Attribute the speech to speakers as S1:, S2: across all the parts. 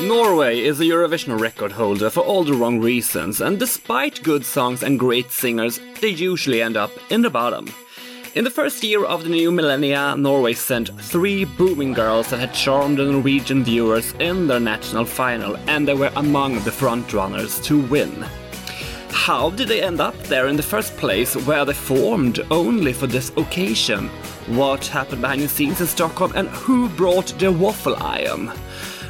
S1: Norway is a Eurovision record holder for all the wrong reasons, and despite good songs and great singers, they usually end up in the bottom. In the first year of the new millennia, Norway sent three booming girls that had charmed the Norwegian viewers in their national final, and they were among the frontrunners to win. How did they end up there in the first place, where they formed only for this occasion? What happened behind the scenes in Stockholm, and who brought the waffle iron?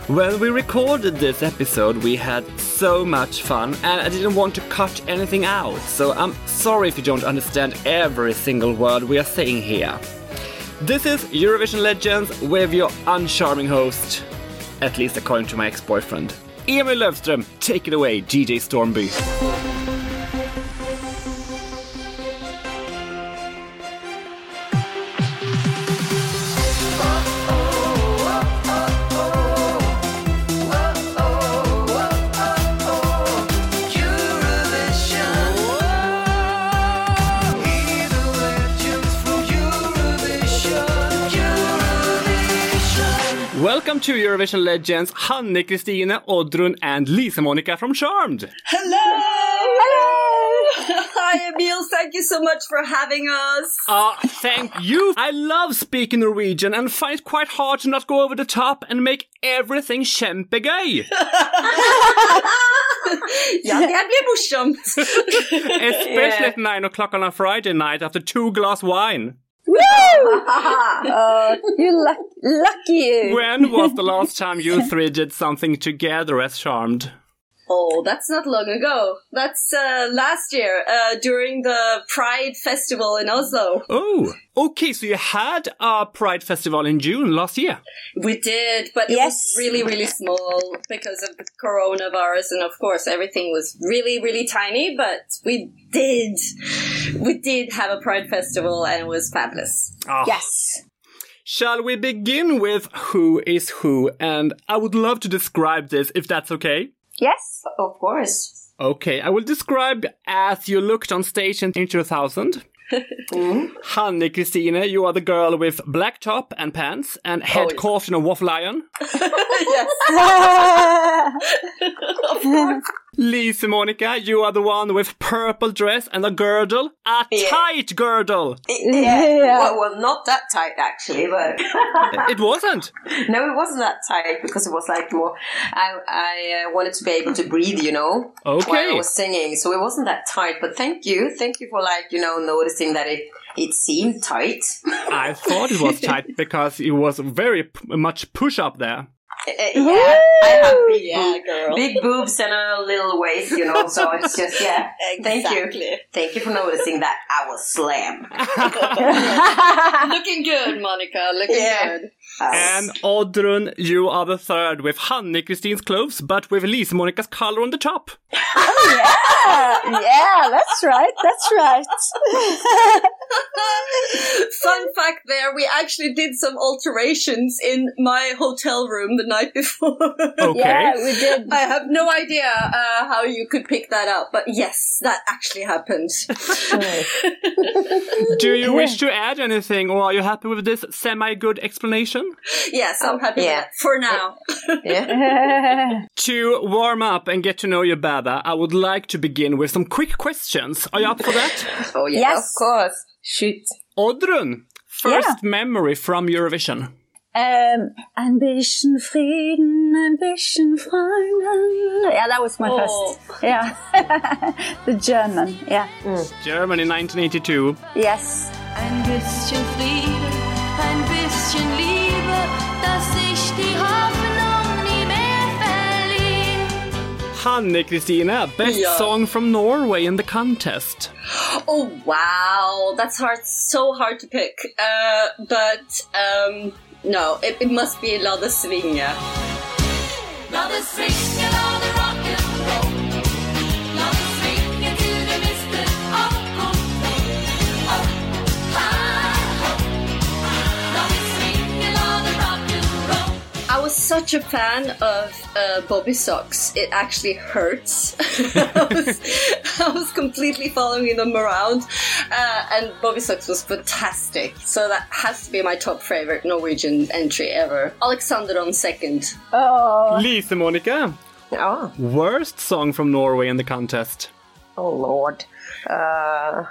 S1: When we recorded this episode, we had so much fun, and I didn't want to cut anything out, so I'm sorry if you don't understand every single word we are saying here. This is Eurovision Legends with your uncharming host, at least according to my ex boyfriend. Emil Lövström, take it away, DJ Stormby. Welcome to Eurovision Legends, Hanne Christine, Oddrun, and Lisa Monica from Charmed.
S2: Hello! Hello! Hi, Emil. Thank you so much for having us.
S1: Uh, thank you. I love speaking Norwegian and find it quite hard to not go over the top and make everything kjempegøy.
S2: ja, det blir morsomt.
S1: Especially at 9 o'clock on a Friday night after two glass wine.
S3: Woo! oh, you luck- lucky you.
S1: When was the last time you three did something together as Charmed?
S2: Oh, that's not long ago. That's uh, last year uh, during the Pride Festival in Oslo.
S1: Oh, okay, so you had a Pride Festival in June last year.
S2: We did, but it
S3: Yes.
S2: was really, really small because of the coronavirus, and of course, everything was really, really tiny. But we did, we did have a Pride Festival, and it was fabulous.
S1: Ah.
S3: Yes.
S1: Shall we begin with who is who? And I would love to describe this if that's okay.
S3: Yes.
S2: Of course.
S1: Okay, I will describe as you looked on stage in 2000. Mm-hmm. Hanne Christine, you are the girl with black top and pants and oh, head
S2: yeah.
S1: caught in a waffle iron.
S2: yes.
S1: Lisa Monica, you are the one with purple dress and a girdle. A
S4: Yeah.
S1: tight girdle.
S3: Yeah.
S4: Well, well, not that tight actually, but
S1: It wasn't.
S4: no, it wasn't that tight because it was like more. I I uh, wanted to be able to breathe, you know, while I was singing, so it wasn't that tight. But thank you, thank you for like you know noticing that it it seemed tight.
S1: I thought it was tight because it was very p- much push up there.
S4: Uh, yeah, I have big,
S2: Yeah,
S4: boob-
S2: girl.
S4: big boobs and a little waist, you know. So it's just yeah. Thank you, thank you for noticing that I was slam.
S2: Looking good, Monica. Looking
S4: Yeah.
S2: good.
S1: And Oddrun, you are the third with Hanne Christine's clothes, but with Lisa Monica's color on the top.
S3: yeah, yeah, that's right. That's right.
S2: Fun fact there, we actually did some alterations in my hotel room the night before.
S1: Okay.
S3: Yeah, we did.
S2: I have no idea uh, how you could pick that up, but yes, that actually happened.
S1: Do you wish to add anything, or are you happy with this semi-good explanation?
S2: yes, I'm happy
S4: Yeah.
S2: with that for now.
S4: Yeah.
S1: To warm up and get to know you better, I would like to begin with some quick questions. Are you up for that?
S4: Oh yeah,
S3: Yes.
S4: of course. Shoot.
S1: Oddrun, first memory from Eurovision.
S3: Um, ein bisschen, Frieden, ein bisschen, Freunde. Yeah, that was my
S2: Oh.
S3: first. Yeah. the German. Yeah.
S1: Germany 1982.
S3: Yes.
S5: Ein bisschen Friede, ein bisschen Liebe, dass ich die Hoffnung nie mehr verliere.
S1: Hanne Christina, best
S2: Yeah.
S1: song from Norway in the contest.
S2: Oh wow, that's hard, so hard to pick. Uh, but um, no, it, it must be La det swinge.
S5: Love the swing
S2: was was such a fan of uh, Bobbysocks. It actually hurts. I, was, I was completely following them around, uh, and Bobbysocks was fantastic. So that has to be my top favorite Norwegian entry ever. Alexander on second.
S3: Oh,
S1: Lise Monica,
S4: Ja.
S1: worst song from Norway in the contest.
S4: Oh lord. Uh,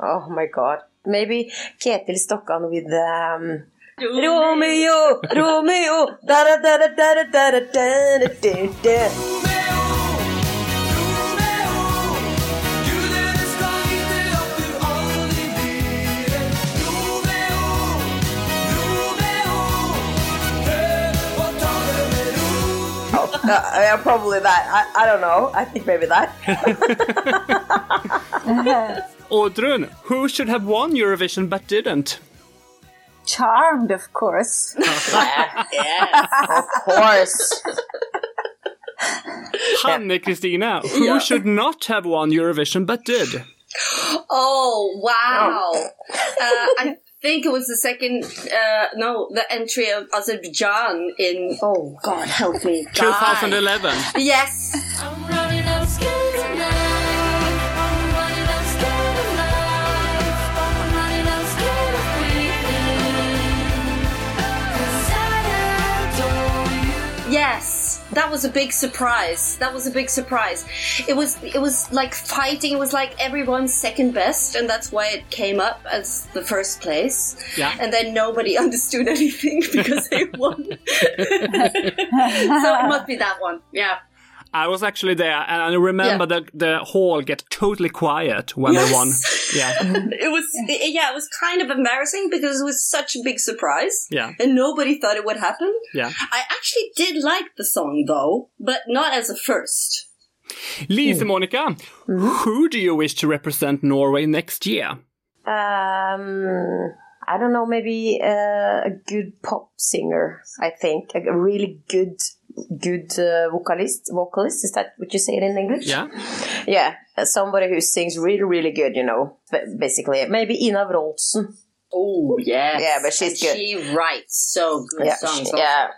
S4: oh my god. Maybe Ketil Stokkan with um, Romeo, Romeo, da da da da da da da da da da da. Uh, yeah, probably that. I, I don't know. I think maybe that.
S1: Oddrun, who should have won Eurovision but didn't?
S3: Charmed, of course.
S2: Yes.
S4: Of course.
S1: Hanne Kristina, who
S2: Yeah.
S1: should not have won Eurovision but did?
S2: Oh wow! Uh, I think it was the second. Uh, no, the entry of Azerbaijan in. Oh God, help me! God.
S1: 2011.
S2: Yes. Yes, that was a big surprise. That was a big surprise. It was it was like fighting. It was like everyone's second best, and that's why it came up as the first place.
S1: Yeah.
S2: And then nobody understood anything because they won. so it must be that one. Yeah.
S1: I was actually there, and I remember the the hall get totally quiet when they won. Yeah,
S2: It was yeah, it was kind of embarrassing because it was such a big surprise.
S1: Yeah.
S2: And nobody thought it would happen.
S1: yeah.
S2: I actually did like the song though, but not as a first.
S1: Lise Monica, who do you wish to represent Norway next year?
S4: Um, I don't know. Maybe uh, a good pop singer. I think a really good, good uh, vocalist. Vocalist is that what you say it in English?
S1: Yeah,
S4: Yeah, somebody who sings really, really good. You know, ba- basically, maybe Ina Wroldsen.
S2: Oh yes.
S4: Yeah, but she's
S2: And
S4: good.
S2: She writes so good
S4: Yeah,
S2: songs.
S4: she- yeah.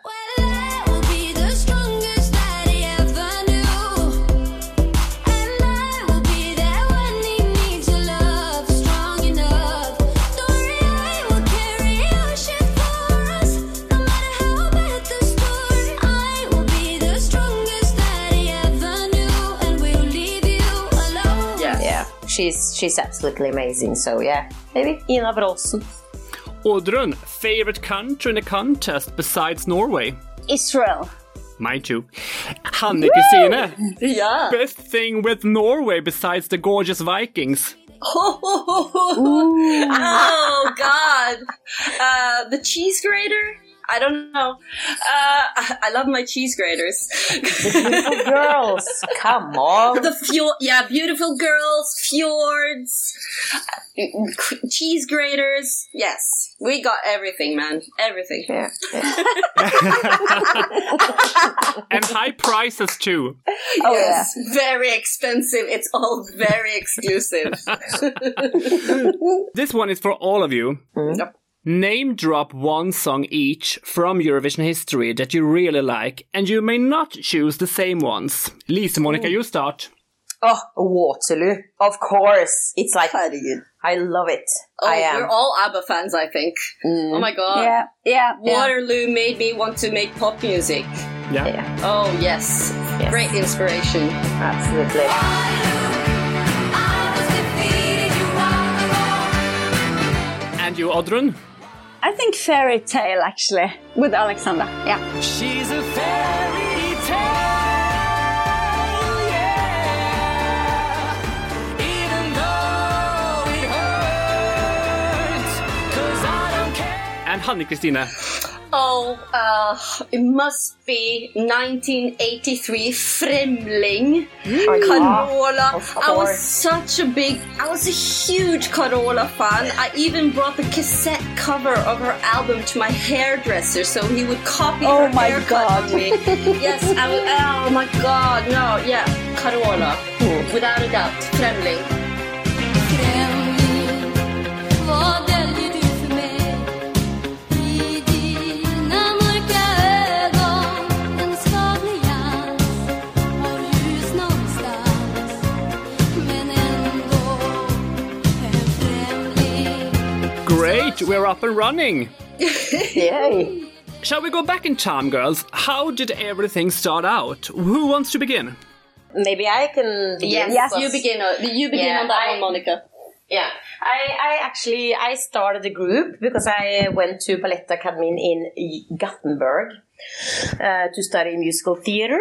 S4: She's she's absolutely amazing. So yeah, maybe Ina Wroldsen.
S1: Oddrun, favorite country in the contest besides Norway?
S3: Israel.
S1: Mine too. Hanne Kristine,
S2: Yeah.
S1: best thing with Norway besides the gorgeous Vikings?
S2: oh God. Uh, the cheese grater. I don't know. Uh, I, I love my cheese graters.
S4: Beautiful girls, come on.
S2: the fjord, yeah, beautiful girls, fjords, uh, cheese graters. Yes, we got everything, man. Everything.
S4: Yeah, yeah.
S1: And high prices too.
S4: Oh
S2: yes, very expensive. It's all very exclusive.
S1: This one is for all of you.
S2: Yep.
S1: Name drop one song each from Eurovision history that you really like, and you may not choose the same ones. Lisa, Monica, you start.
S4: Oh, Waterloo, of course. It's like I love it.
S2: Oh,
S4: I am.
S2: we're all ABBA fans, I think. Mm. Oh my god.
S3: Yeah, yeah, yeah.
S2: Waterloo made me want to make pop music.
S1: Yeah.
S4: Yeah,
S2: Oh yes,
S4: Yes.
S2: great inspiration.
S4: absolutely.
S5: I was defeated, you are the wrong.
S1: And you, Oddrun?
S3: I think fairy tale actually with Alexander. Yeah.
S1: She's a fairy tale, yeah. Even though it hurts, 'cause I don't care. And Hanne Kristina.
S2: Oh, uh, it must be 1983 Främling Carola.
S4: of
S2: I was such a big, I was a huge Carola fan. I even brought the cassette cover of her album to my hairdresser so he would copy
S3: Oh
S2: her
S3: my
S2: haircut
S3: God.
S2: on me. yes, I was, oh my god, no, yeah, Carola. Without a doubt,
S5: Främling.
S1: We're up and running.
S4: Yay!
S1: Shall we go back in time, girls? How did everything start out? Who wants to begin?
S4: Maybe I can.
S2: Yes,
S3: Yes.
S2: you begin. On, you begin
S4: Yeah,
S2: on that
S4: I-
S2: one, Monica.
S4: Yeah, I, I actually I started the group because I went to Balettakademien in Gothenburg uh, to study musical theater,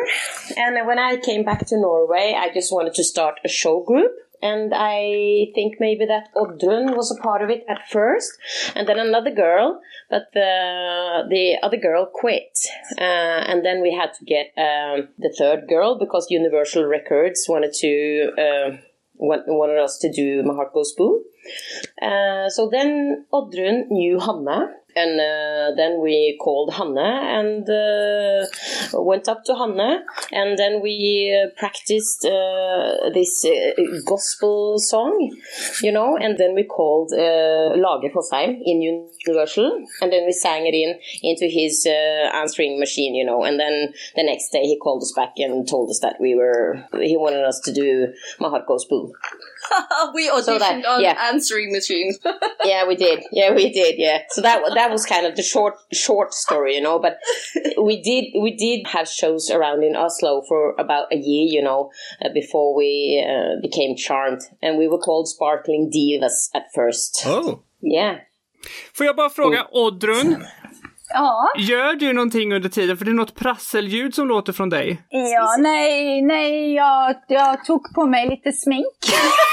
S4: and when I came back to Norway, I just wanted to start a show group. And I think maybe that Oddrun was a part of it at first, and then another girl, but the the other girl quit, uh, and then we had to get um, the third girl because Universal Records wanted to. Uh, want- wanted us to do My Heart Goes Boom. Uh, so then Oddrun knew Hanne, and uh, then we called Hanne and uh, went up to Hanne, and then we uh, practiced uh, this uh, gospel song, you know, and then we called uh, Lage Fosheim in Universal, and then we sang it in into his uh, answering machine, you know, and then the next day he called us back and told us that we were he wanted us to do Goes Boom.
S2: we auditioned
S4: So that-
S2: on
S4: yeah.
S2: answering machines.
S4: yeah, we did. Yeah, we did. Yeah. So that that was kind of the short short story, you know. But we did we did have shows around in Oslo for about a year, you know, uh, before we uh, became charmed, and we were called Sparkling Divas at first.
S1: Oh.
S4: Yeah.
S1: Får jag bara fråga, Oddrun,
S3: Ja,
S1: gör du någonting under tiden? För det är något prasselljud som låter från dig.
S3: ja nej, nej, jag, jag tog på mig lite smink.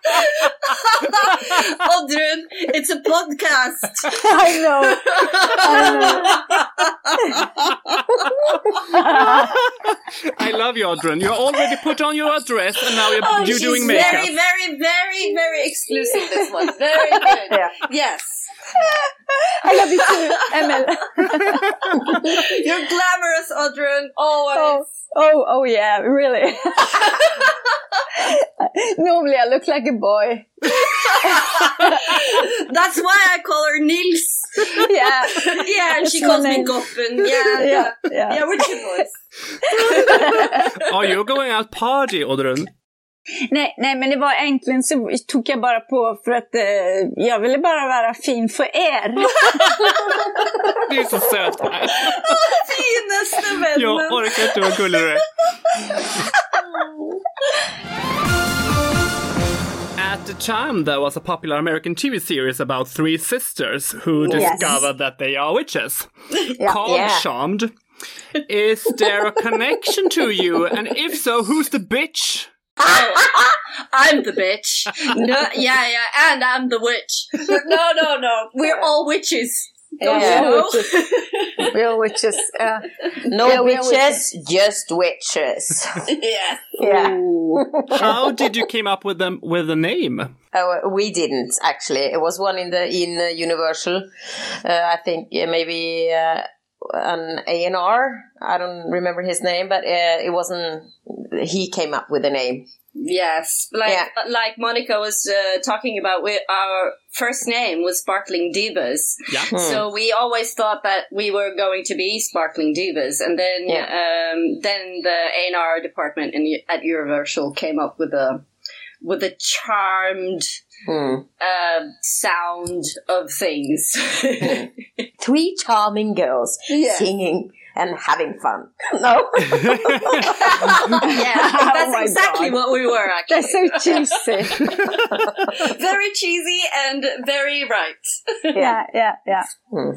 S2: Oddrun, it's a podcast!
S3: I know. I know.
S1: I love you, Oddrun. You already put on your dress and now you're,
S2: Oh,
S1: you're
S2: she's
S1: doing makeup.
S2: very, very, very, very exclusive, this one. Very good.
S4: Yeah.
S2: Yes.
S3: I love you too, Emil.
S2: You're glamorous, Oddrun, always.
S3: Oh, oh, oh yeah, really. Normally I look like a boy.
S2: That's why I call her Nils.
S3: Yeah,
S2: Yeah, and she
S3: That's my
S2: calls me
S3: name.
S2: Goppen. Yeah,
S3: yeah, yeah.
S2: Yeah, we're two boys.
S1: Are you going out party, Oddrun?
S3: Nej, nej, men det var egentligen så tog jag bara på för att eh, jag ville bara vara fin för er.
S1: Du är så söt.
S2: Finaste vännen.
S1: Jag orkar inte vad gullig du är. At the time, there was a popular American TV series about three sisters who discover that they are witches. Called
S4: Yeah.
S1: Charmed. Is there a connection to you? And if so, who's the bitch?
S2: I'm the bitch. No, yeah, yeah, and I'm the witch. No, no, no. We're all witches. Don't
S4: Yeah.
S2: you know?
S3: Real witches. Uh,
S4: No
S3: Yeah, we are
S4: witches, just witches.
S2: yeah.
S4: yeah.
S1: How did you came up with them with the name?
S4: Oh, we didn't actually. It was one in the in uh, Universal. Uh, I think yeah, maybe uh, an A and R. I don't remember his name, but uh, it wasn't. He came up with the name.
S2: Yes, like
S4: Yeah.
S2: like Monica was uh, talking about. We, our first name was Sparkling Divas,
S1: Yeah.
S2: so we always thought that we were going to be Sparkling Divas, and then
S4: Yeah.
S2: um, then the A and R department in, at Universal came up with a with a charmed
S4: Hmm.
S2: uh, sound of things.
S4: Three charming girls
S2: Yeah.
S4: singing and having fun. No.
S2: yeah, that's
S3: my
S2: exactly
S3: God.
S2: what we were
S3: they're so cheesy.
S2: very cheesy and very right.
S3: yeah, yeah, yeah.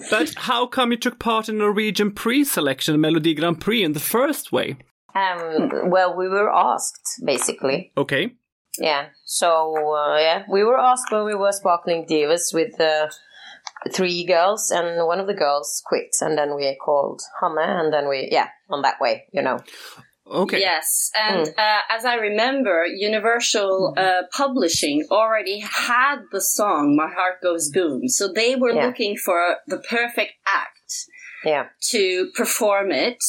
S1: But how come you took part in Norwegian pre-selection Melodi Grand Prix in the first way?
S4: um, well, we were asked basically.
S1: Okay.
S4: Yeah. So uh, yeah, we were asked when we were sparkling divas with uh, three girls, and one of the girls quit, and then we called Hanne, and then we yeah on that way, you know.
S1: Okay.
S2: Yes, and uh, as I remember, Universal uh, Publishing already had the song "My Heart Goes Boom," so they were
S4: Yeah.
S2: looking for the perfect act
S4: Yeah.
S2: to perform it.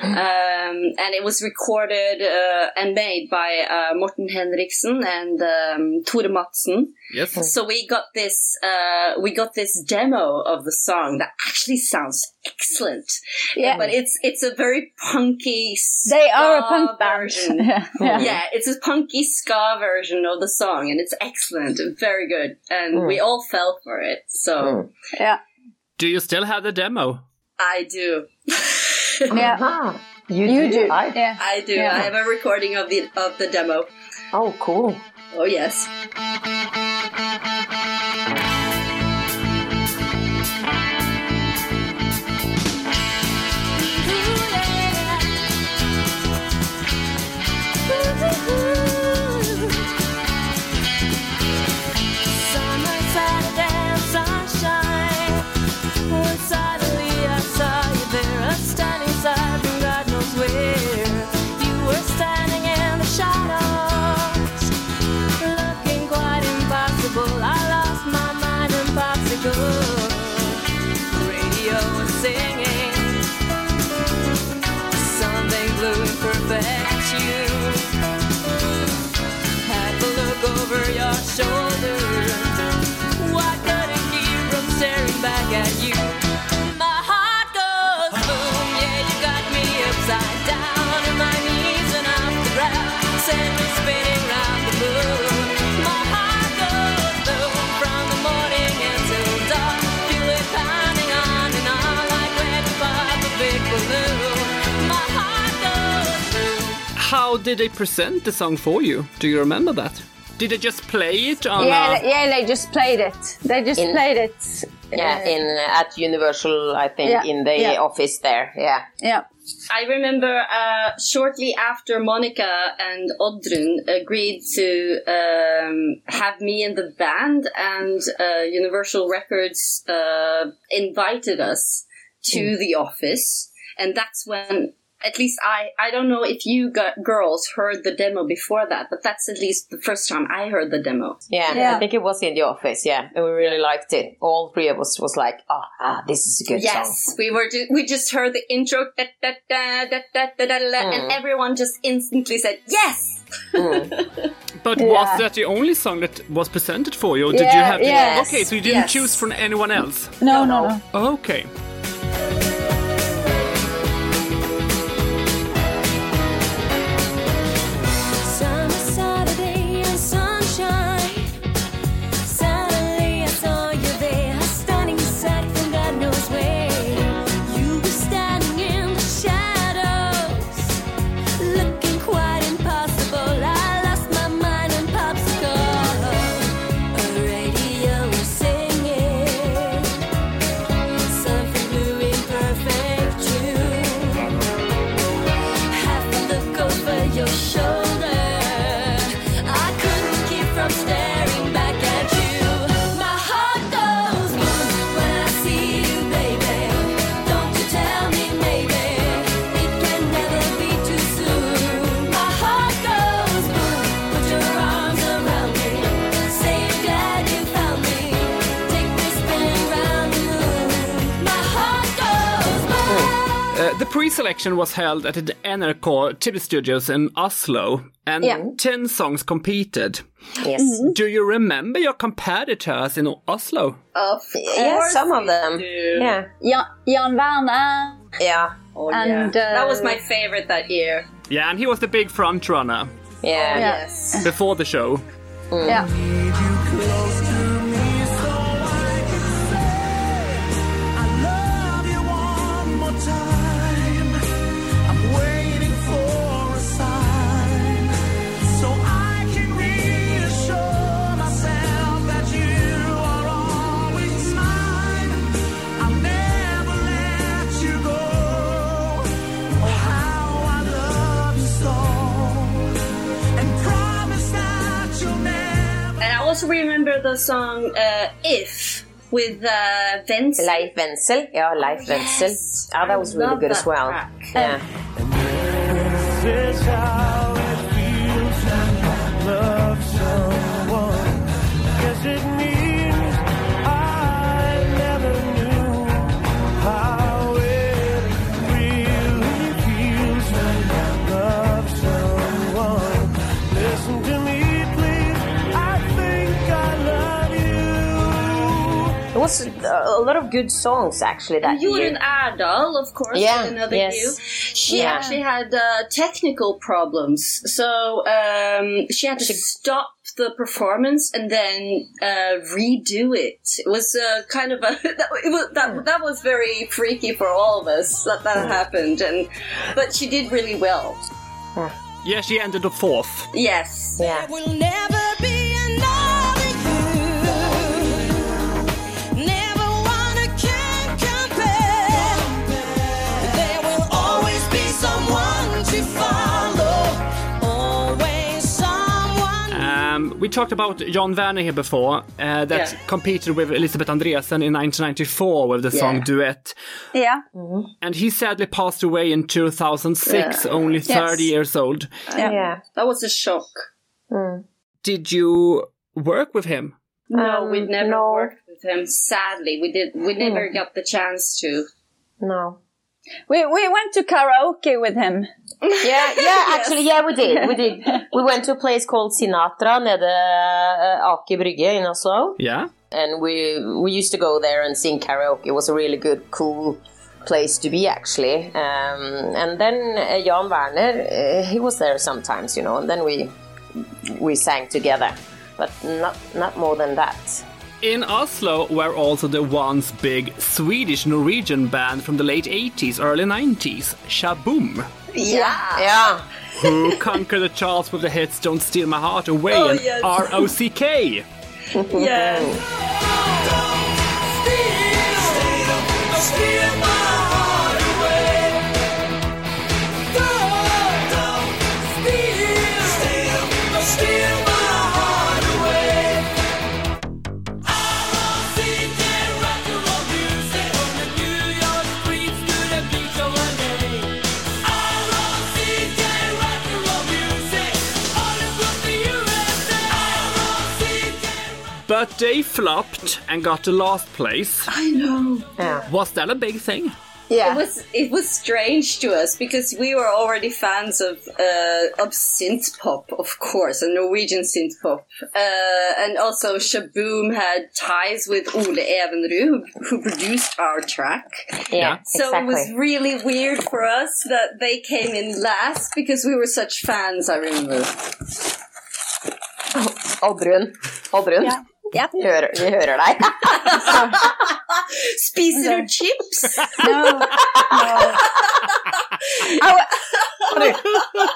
S2: Um, and it was recorded uh, and made by uh, Morten Henriksen and um, Tore Madsen.
S5: Yes.
S2: So we got this uh, we got this demo of the song that actually sounds excellent.
S6: Yeah.
S2: But it's it's a very punky
S6: They are a
S2: ska
S6: punk
S2: version.
S6: yeah. yeah.
S2: Yeah, it's a punky ska version of the song, and it's excellent, and very good, and we all fell for it. So
S6: yeah.
S5: Do you still have the demo?
S2: I do,
S6: Yeah.
S4: Ah, you,
S6: You do.
S4: I,
S6: Yeah.
S2: I do.
S6: Yeah.
S2: I have a recording of the of the demo.
S4: Oh, cool.
S2: Oh yes.
S5: How did they present the song for you? Do you remember that? Did they just play it on?
S6: Yeah,
S5: a-
S6: they- yeah, they just played it. They just
S4: In-
S6: played it.
S4: Yeah,
S6: Uh,
S4: in uh, at Universal, I think,
S6: Yeah,
S4: in the
S6: yeah.
S4: office there. Yeah.
S6: yeah.
S2: I remember uh, shortly after Monica and Oddrun agreed to um, have me in the band, and uh, Universal Records uh, invited us to the office, and that's when at least I, I don't know if you girls heard the demo before that, but that's at least the first time I heard the demo.
S4: Yeah,
S6: yeah.
S4: I think it was in the office. Yeah, and we really liked it. All three of us was like, oh, ah, this is a good yes, song.
S2: Yes, we were. Ju- we just heard the intro, da, da, da, da, da, da, da, mm. and everyone just instantly said yes. Mm.
S5: but
S6: yeah.
S5: was that the only song that was presented for you? Did
S6: yeah,
S5: you have?
S6: Yes.
S5: Okay, so you didn't
S2: yes.
S5: choose from anyone else.
S6: No, no. no.
S5: Okay. Uh, the pre-selection was held at the NRK TV studios in Oslo, and
S6: Yeah.
S5: ten songs competed.
S4: Yes.
S5: Do you remember your competitors in Oslo?
S2: Of
S4: Yeah,
S2: course
S4: some of them.
S2: do.
S4: Yeah.
S6: Jan, Jan Werner.
S4: Yeah.
S2: Oh,
S6: And,
S2: yeah. that was
S6: uh,
S2: my favorite that year.
S5: Yeah, and he was the big front runner
S4: Yeah.
S6: Yeah.
S2: Yes.
S5: before the show.
S6: Yeah.
S2: Also remember the song uh, If with uh, Vince.
S4: Leif Wenzel. Yeah, Leif Wenzel.
S2: Yes.
S4: Ah, that was
S2: I
S4: really
S2: love
S4: good as well.
S2: track.
S4: Yeah.
S7: This
S4: lot of good songs actually that
S2: You
S4: year.
S2: and Ardal, of course,
S4: Yeah,
S2: another
S4: yes.
S2: you. She
S4: Yeah.
S2: actually had uh, technical problems, so um, she had to stop the performance and then uh, redo it. It was uh, kind of a that, it was, that that was very freaky for all of us that that happened, and but she did really well.
S1: Yeah, she ended up fourth.
S2: Yes.
S4: Yeah.
S1: We talked about Jan Werner here before, uh, that
S2: Yeah.
S1: competed with Elisabeth Andreassen in 1994 with the song
S2: Yeah.
S1: Duet.
S3: Yeah.
S1: And he sadly passed away in 2006, only 30 years old.
S3: Yeah.
S4: Yeah.
S2: That was a shock.
S1: Did you work with him?
S2: No,
S4: Um,
S2: we never
S4: no.
S2: worked with him. Sadly, we did. We never got the chance to.
S4: No.
S3: We we went to karaoke with him.
S4: Yeah, yeah, actually, yeah, we did. We did. We went to a place called Sinatra nede uh, Aker Brygge in Oslo.
S1: Yeah?
S4: and we we used to go there and sing karaoke. It was a really good, cool place to be actually. Um, and then uh, Jan Werner, uh, he was there sometimes, you know. And then we we sang together, but not not more than that.
S1: In Oslo were also the once big Swedish Norwegian band from the late 80s, early 90s, Sha-Boom,
S2: Yeah.
S4: Yeah,
S1: who conquered the charts with the hits Don't Steal My Heart Away
S2: Oh,
S1: and
S2: yes.
S1: ROCK.
S2: Yeah.
S1: But they flopped and got the last place.
S2: I know.
S4: yeah,
S1: Was that a big thing?
S4: yeah.
S2: It was it was strange to us because we were already fans of uh, of synth pop, of course, and Norwegian synth pop, uh, and also Sha-Boom had ties with Ole Evenrud, who, who produced our track.
S4: yeah,
S2: So
S4: exactly.
S2: it was really weird for us that they came in last because we were such fans. I remember.
S4: Oddrun, Oddrun.
S3: Ja. Ja.
S4: Vi, hører, vi hører deg.
S2: Spiser du chips?
S3: No. no.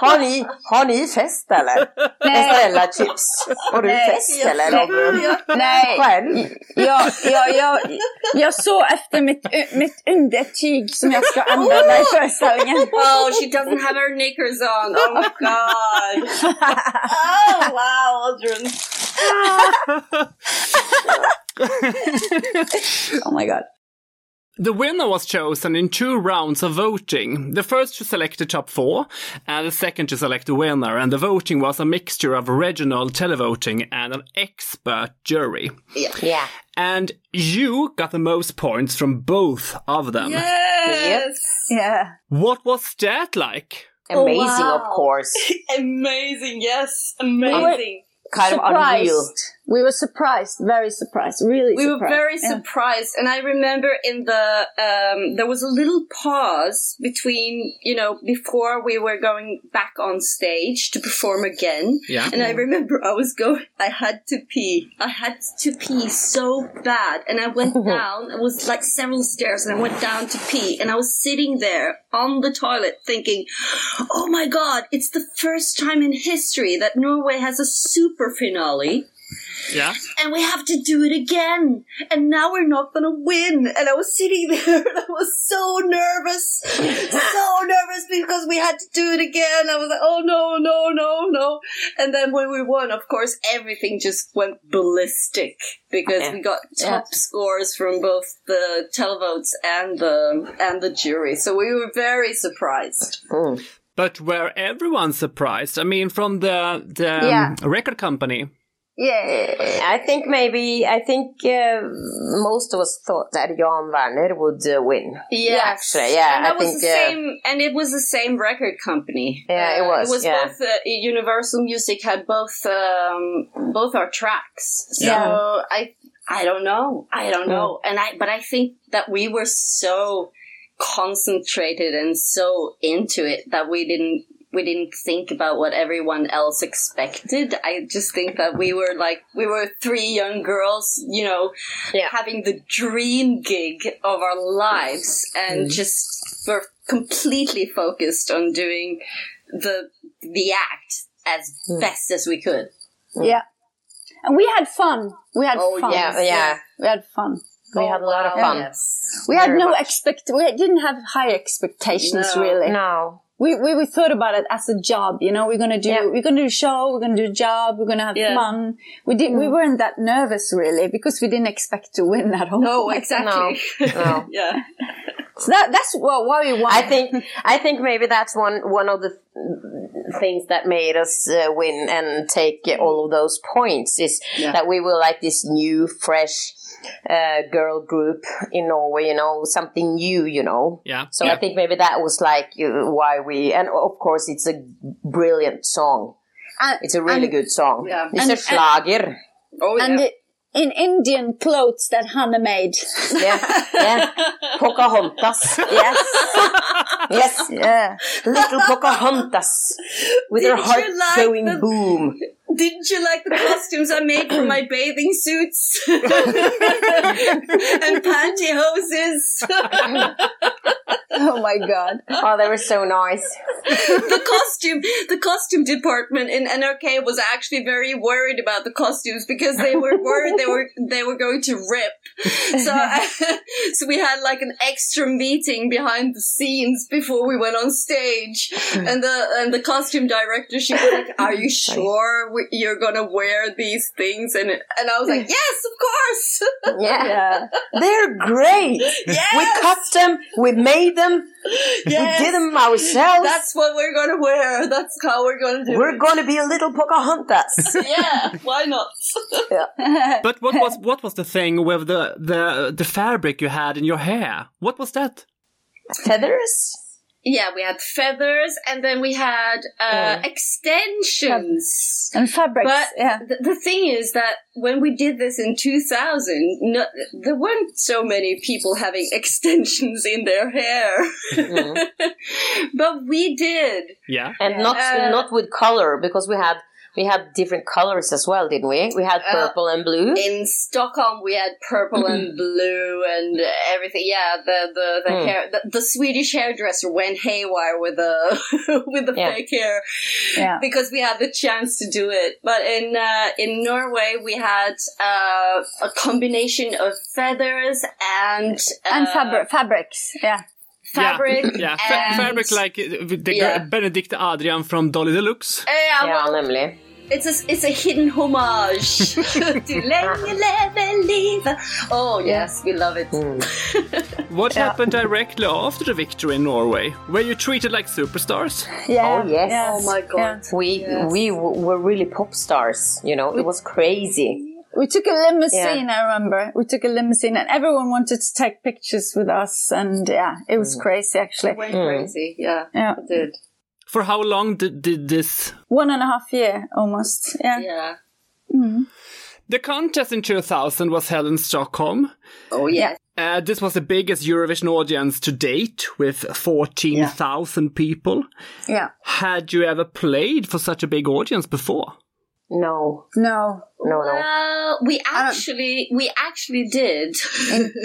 S4: Har ni, har ni fest eller? Estrella chips. Har du fest eller Oddrun?
S3: Nej,
S4: Själv?
S3: jag, jag, jag, jag såg efter mitt, mitt undertyg som jag ska använda i föreställningen.
S2: Oh, she doesn't have her knickers on. Oh my god. Oh wow, Aldrin.
S3: Oh my god.
S1: The winner was chosen in two rounds of voting. The first to select the top four, and the second to select the winner. And the voting was a mixture of regional televoting and an expert jury.
S4: Yeah.
S1: And you got the most points from both of them.
S2: Yes.
S3: Yeah.
S1: What was that like?
S4: Amazing, oh,
S2: wow.
S4: of course.
S2: Amazing. Yes. Amazing.
S4: Kind of unreal.
S3: We were surprised, very surprised, really
S2: We were very
S3: Yeah.
S2: surprised, and I remember in the um, there was a little pause between you know before we were going back on stage to perform again.
S1: Yeah.
S2: And I remember I was going, I had to pee. I had to pee so bad, and I went down. It was like several stairs, and I went down to pee, and I was sitting there on the toilet thinking, "Oh my god, it's the first time in history that Norway has a super finale."
S1: Yeah.
S2: and we have to do it again. And now we're not gonna win. And I was sitting there and I was so nervous, so nervous because we had to do it again. I was like, oh no, no, no, no. And then when we won, of course, everything just went ballistic because we got top scores from both the televotes and the and the jury. So we were very surprised.
S1: But were everyone surprised? I mean, from the the um,
S3: Yeah.
S1: record company.
S4: Yeah, I think maybe, I think uh, most of us thought that Jan Werner would uh, win.
S2: Yes,
S4: actually, yeah,
S2: and that
S4: I
S2: was
S4: think,
S2: the
S4: uh,
S2: and it was the same record company.
S4: Yeah, it
S2: Uh,
S4: was,
S2: It was
S4: yeah.
S2: both uh, Universal Music had both um, both our tracks. So
S3: Yeah.
S2: I I don't know. I don't know. And I, but I think that we were so concentrated and so into it that we didn't, we didn't think about what everyone else expected. I just think that we were like, we were three young girls, you know,
S4: Yeah.
S2: having the dream gig of our lives and mm-hmm. just were completely focused on doing the, the act as hmm. best as we could. Hmm.
S3: Yeah. And we had fun. We had
S2: Oh,
S3: fun.
S4: Yeah, yeah.
S3: We had fun.
S4: We had a lot of
S2: oh,
S4: fun.
S2: Yes.
S3: We had no
S4: much.
S3: expect. We didn't have high expectations
S2: No.
S3: really.
S4: No.
S3: We, we we thought about it as a job. You know, we're gonna do
S4: Yeah.
S3: we're gonna do a show. We're gonna do a job. We're gonna have
S2: Yeah.
S3: fun. We did.
S4: Mm.
S3: We weren't that nervous really because we didn't expect to win at all.
S2: No, exactly.
S4: No.
S2: yeah.
S3: So that, that's what why we won.
S4: I think I think maybe that's one one of the things that made us uh, win and take all of those points is
S2: Yeah.
S4: that we were like this new, fresh uh, girl group in Norway. You know, something new. You know.
S1: Yeah.
S4: So
S1: yeah.
S4: I think maybe that was like uh, why we, and of course it's a brilliant song.
S3: And-
S4: It's a really
S3: and-
S4: good song.
S2: Yeah.
S4: It's
S3: And-
S4: a schlager.
S2: Oh, yeah.
S3: and the, in Indian clothes that Hanne made.
S4: yeah, yeah. Pocahontas.
S3: Yes,
S4: Yes,
S3: yeah.
S4: little Pocahontas with her
S2: Didn't
S4: heart
S2: you like
S4: going
S2: the-
S4: boom.
S2: Didn't you like the costumes I made for my bathing suits and pantyhoses?
S3: Oh my god.
S4: Oh, they were so nice.
S2: the costume, the costume department in NRK was actually very worried about the costumes because they were worried they were they were going to rip. So, I, so we had like an extra meeting behind the scenes before we went on stage, and the and the costume director she was like, "Are you sure we- you're gonna wear these things?" And and I was like, "Yes, of course."
S4: Yeah.
S3: Yeah.
S4: They're great.
S2: Yes!
S4: We cut them, we made them,
S2: Yes!
S4: we did them ourselves.
S2: That's what we're gonna wear. That's how we're gonna do
S4: We're
S2: it.
S4: gonna be a little Pocahontas.
S2: yeah, why not?
S1: But what was what was the thing with the the the fabric you had in your hair? What was that?
S4: Feathers?
S2: Yeah, we had feathers, and then we had uh, extensions.
S3: And fabrics.
S2: But
S3: yeah.
S2: the, the thing is that when we did this in 2000, no, there weren't so many people having extensions in their hair. but we did.
S1: Yeah.
S4: And not
S2: Uh,
S4: not with color because we had we had different colors as well, didn't we? We had purple and blue.
S2: In Stockholm, we had purple and blue and everything. Yeah, the the, the
S4: Hmm.
S2: hair, the, the Swedish hairdresser went haywire with the with the
S4: Yeah.
S2: fake hair.
S3: Yeah.
S2: because we had the chance to do it. But in uh, in Norway, we had uh, a combination of feathers and uh,
S3: And fabric, fabrics. Yeah.
S2: Fabric.
S1: Yeah. yeah. Fa-
S2: and-
S1: fabric like uh, the
S2: Yeah.
S1: Benedicte Adrian from Dollie de Luxe.
S2: Yeah,
S4: Ja,
S2: well,
S4: nämligen.
S2: it's a it's a hidden homage to Lenge leve livet. Oh yes, we love it.
S1: What happened directly after the victory in Norway? Were you treated like superstars?
S3: Yeah.
S4: Oh, yes.
S2: Oh my god.
S3: Yeah.
S4: We
S2: Yes.
S4: we w- were really pop stars, you know. It was crazy.
S3: We took a limousine, I remember. We took a limousine and everyone wanted to take pictures with us. And yeah, it was crazy actually.
S2: Went crazy. Yeah,
S3: Yeah.
S2: it did.
S1: For how long did, did this?
S3: One and a half year almost. Yeah.
S2: Yeah.
S1: The contest in 2000 was held in Stockholm.
S2: Oh yeah.
S1: Uh, this was the biggest Eurovision audience to date, with 14,000 people.
S3: Yeah.
S1: Had you ever played for such a big audience before?
S4: No,
S3: No.
S4: no, no.
S2: Well, we actually we actually did.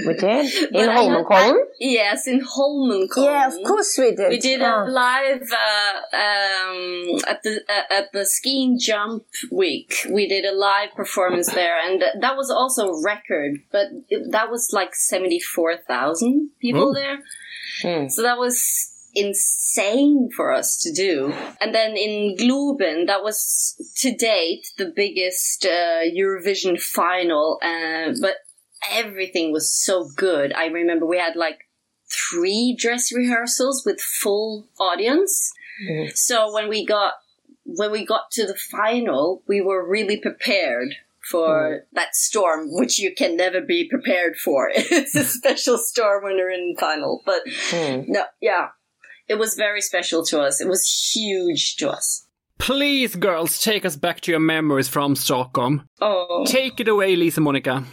S4: We did in Holmenkollen.
S2: yes, in Holmenkollen.
S3: Yeah, of course we did.
S2: We did
S4: Oh.
S2: a live uh, um, at the uh, at the skiing jump week. We did a live performance there, and that was also a record. But it, that was like seventy four thousand people
S1: Oh.
S2: there,
S4: Hmm.
S2: so that was insane for us to do. And then in Globen, that was to date the biggest uh, Eurovision final. Uh, but everything was so good. I remember we had like three dress rehearsals with full audience. So when we got when we got to the final, we were really prepared for that storm, which you can never be prepared for. it's a special storm when you're in final. But no, yeah, it was very special to us. It was huge to us.
S1: Please, girls, take us back to your memories from Stockholm.
S2: Oh,
S1: Take it away, Lisa Monica.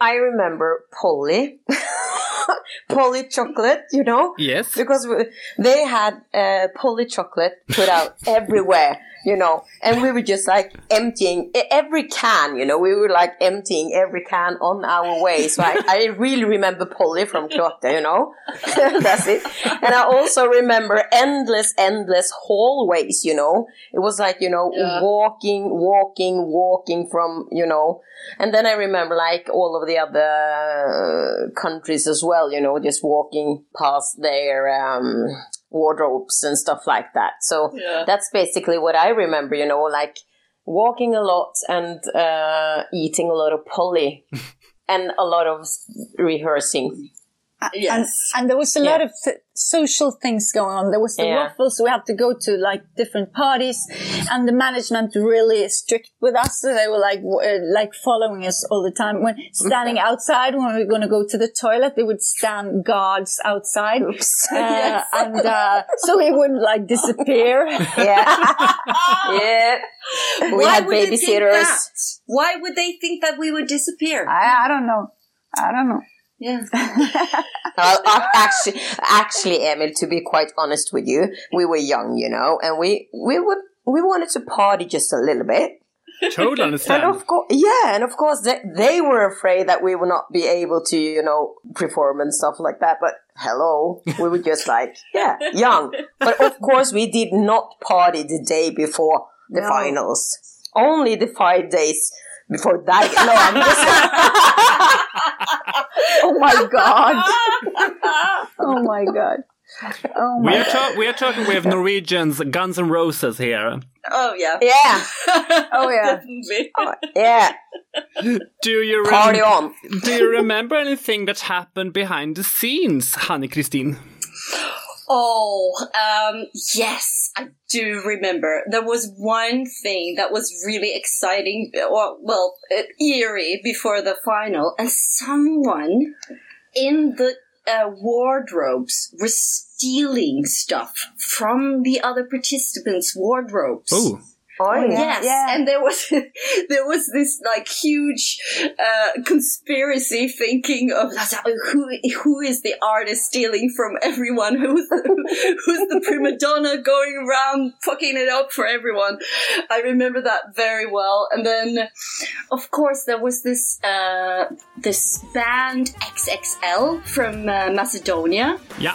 S4: I remember Polly. Polly chocolate, you know?
S1: Yes.
S4: Because we, they had uh, Polly chocolate put out everywhere, you know, and we were just like emptying every can, you know, we were like emptying every can on our way. So I, I really remember Polly from Clotte, you know? That's it. And I also remember endless, endless hallways, you know? It was like, you know,
S2: Yeah.
S4: walking, walking, walking from, you know, and then I remember like all of the other countries as well, you know, just walking past their um, wardrobes and stuff like that. So
S2: Yeah.
S4: that's basically what I remember, you know, like walking a lot and uh, eating a lot of polly and a lot of rehearsing.
S2: Yes.
S3: And there was a lot of th- social things going on. There was the
S4: Yeah.
S3: waffles. We had to go to like different parties, and the management really strict with us. So they were like, w- uh, like following us all the time. When standing outside, when we were going to go to the toilet, they would stand guards outside, uh, and uh, so we wouldn't like disappear.
S4: Yeah. yeah. We
S2: Why
S4: had
S2: would they think
S4: babysitters.
S2: Why would they think that we would disappear?
S3: I, I don't know. I don't know.
S2: Yeah.
S4: Uh, uh, actually, actually, Emil, to be quite honest with you, we were young, you know, and we we would we wanted to party just a little bit.
S1: Totally
S4: And
S1: understand.
S4: of course, yeah, and of course, they, they were afraid that we would not be able to, you know, perform and stuff like that. But hello, we were just like, yeah, young. But of course, we did not party the day before the
S3: No.
S4: finals. Only the five days before that. No, I'm just.
S3: Oh my god. oh my god. Oh
S1: we
S3: my
S1: are, ta- we are talking with Norwegians, Guns and Roses here.
S2: Oh yeah.
S4: yeah,
S3: Oh yeah.
S2: Definitely.
S4: yeah,
S1: Do you rem-
S4: party on.
S1: do you remember anything that happened behind the scenes, Honey Christine?
S2: Oh, um, yes, I do remember. There was one thing that was really exciting, or, well, eerie before the final, and someone in the uh, wardrobes was stealing stuff from the other participants' wardrobes.
S1: Oh,
S4: yeah.
S2: Yes,
S3: Yeah.
S2: and there was there was this like huge uh, conspiracy thinking of who who is the artist stealing from everyone? Who's the, who's the prima donna going around fucking it up for everyone? I remember that very well. And then, of course, there was this uh, this band XXL from uh, Macedonia.
S1: yeah.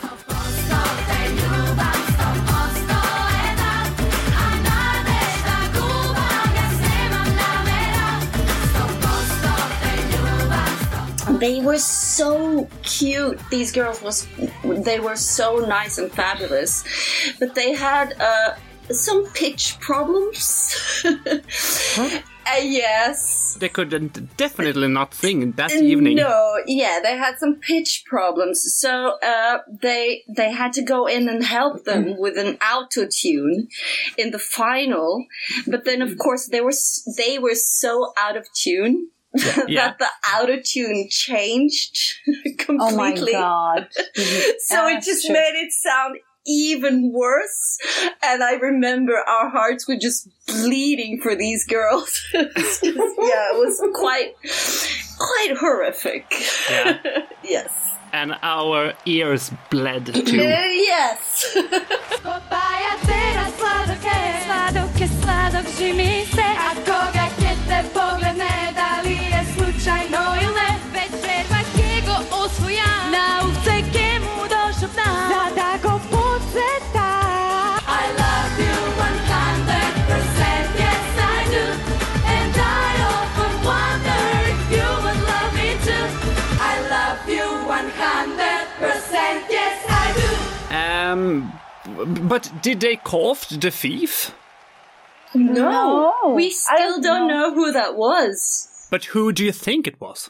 S2: They were so cute. These girls was they were so nice and fabulous, but they had uh, some pitch problems. Uh, yes.
S1: They could definitely not sing that evening.
S2: No, yeah, they had some pitch problems, so uh, they they had to go in and help them with an auto tune in the final. But then, of course, they were they were so out of tune
S1: Yeah.
S2: that the auto tune changed
S3: Oh my
S2: completely.
S3: god.
S2: so it just
S3: true.
S2: made it sound even worse. And I remember our hearts were just bleeding for these girls. Just- yeah, it was quite, quite horrific.
S1: Yeah.
S2: yes.
S1: And our ears bled
S2: Uh,
S1: too.
S2: yes.
S1: But did they cough the thief?
S2: no.
S3: No,
S2: We still
S3: don't
S2: don't
S3: know.
S2: know who that was.
S1: But who do you think it was?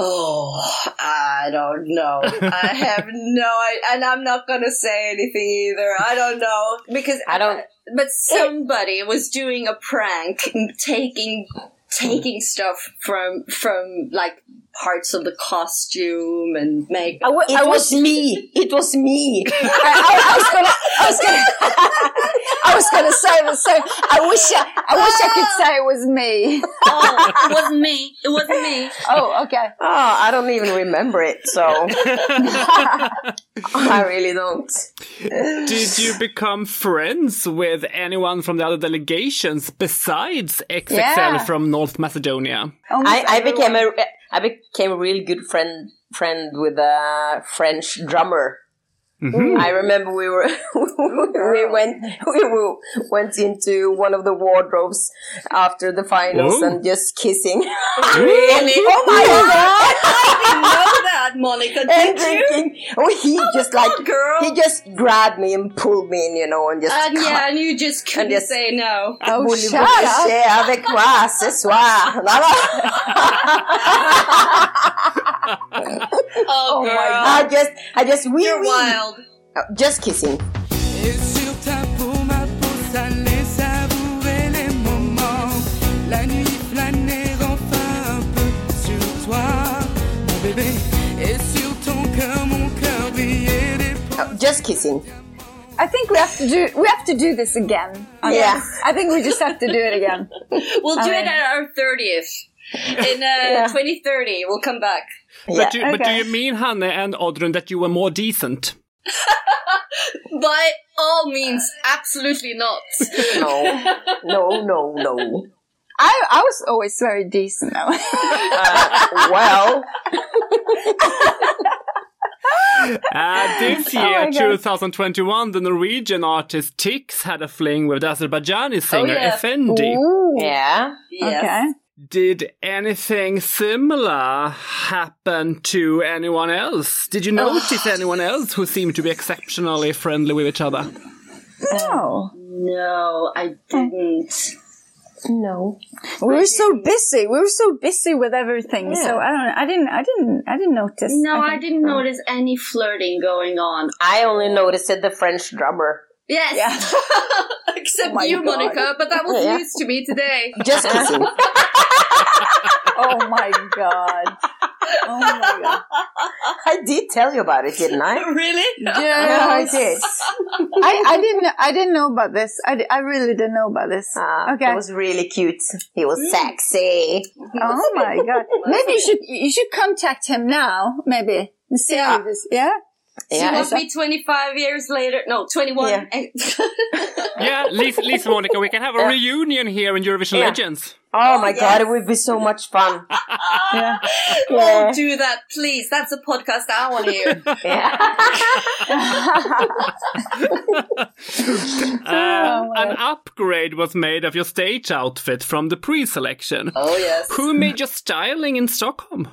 S2: Oh, I don't know. I have no idea. And I'm not going to say anything either. I don't know. Because
S4: I don't-
S2: But somebody was doing a prank, taking taking stuff from from like parts of the costume and make.
S3: I, w-
S4: It
S3: I
S4: was
S3: wish
S4: me. It was me.
S3: I, I, I was gonna, I was gonna, I was gonna say the same. I wish, I, I wish I could say it was me.
S2: oh, it wasn't me. It wasn't me.
S3: Oh, okay.
S4: Oh, I don't even remember it, so I really don't.
S1: Did you become friends with anyone from the other delegations besides XXL
S3: Yeah.
S1: from North Macedonia?
S3: Oh Almost
S4: I, I became
S3: everyone.
S4: a I became a really good friend friend with a French drummer. Mm-hmm. I remember we were we went we were, went into one of the wardrobes after the finals
S1: Ooh.
S4: and just kissing.
S2: Really?
S4: oh my god!
S2: I didn't know that, Monica.
S4: and
S2: Did you?
S4: drinking. Oh, he just like
S2: girl.
S4: he just grabbed me and pulled me in, you know, and just
S2: And yeah, and you just couldn't
S4: just-
S2: say no.
S3: Oh,
S4: Voulez-vous
S3: shut up.
S4: coucher avec moi ce soir? Là, là.
S2: Oh, oh girl.
S4: I just, I just, we
S2: You're
S4: oui.
S2: wild.
S4: Just kissing.
S8: Et sur ta peau, ma peau salée, savourer les moments. La nuit flâner enfin un peu sur toi, mon bébé. Et sur ton cœur, mon cœur briller des
S4: just kissing.
S3: I think we have to do we have to do this again. I
S4: Yeah.
S3: guess. I think we just have to do it again.
S2: We'll do
S3: Okay.
S2: it at our 30th. In uh, 2030, we'll come back.
S1: But,
S4: Yeah.
S1: do, but do you mean, Hanne and Oddrun, that you were more decent?
S2: By all means, absolutely not.
S4: No, no, no, no.
S3: I I was always very decent though.
S4: Uh, well,
S1: Uh, this
S3: Oh
S1: year,
S3: my God.
S1: 2021, the Norwegian artist Tix had a fling with Azerbaijani singer
S2: yeah.
S1: Efendi.
S3: Ooh.
S4: yeah.
S2: Yes.
S3: Okay.
S1: Did anything similar happen to anyone else? Did you notice anyone else who seemed to be exceptionally friendly with each other?
S3: Oh.
S2: No, I didn't.
S4: No.
S3: We were so busy. We were so busy with everything.
S4: Yeah.
S3: So I don't. I didn't. I didn't. I didn't notice.
S2: No, I
S3: think.
S2: didn't notice any flirting going on.
S4: I only noticed it the French drummer.
S2: Yes.
S3: Yeah.
S2: Except
S3: my
S2: you,
S3: God.
S2: Monica, but that was
S4: Yeah.
S2: news to me today.
S4: Just kissing.
S3: Oh my god. Oh my god.
S4: I did tell you about it, didn't I?
S2: really?
S4: Yeah, I did.
S3: I, I didn't. I didn't know about this. I, I really didn't know about this.
S4: Uh,
S3: okay.
S4: It was really cute. He was sexy.
S3: oh my god. Maybe you should. You should contact him now. Maybe. And see
S2: Yeah.
S3: how this. Yeah.
S2: She
S4: Yeah,
S2: must be 25 years later. No, 21.
S4: Yeah.
S1: Yeah, Lise, Lise Monica, we can have a
S4: Yeah.
S1: reunion here in Eurovision
S4: Yeah.
S1: Legends.
S4: Oh my god, it would be so much fun.
S3: Yeah.
S2: Don't do that, please. That's a podcast I want to hear.
S4: Yeah.
S1: Uh, an upgrade was made of your stage outfit from the pre-selection.
S2: oh, yes.
S1: Who made your styling in Stockholm?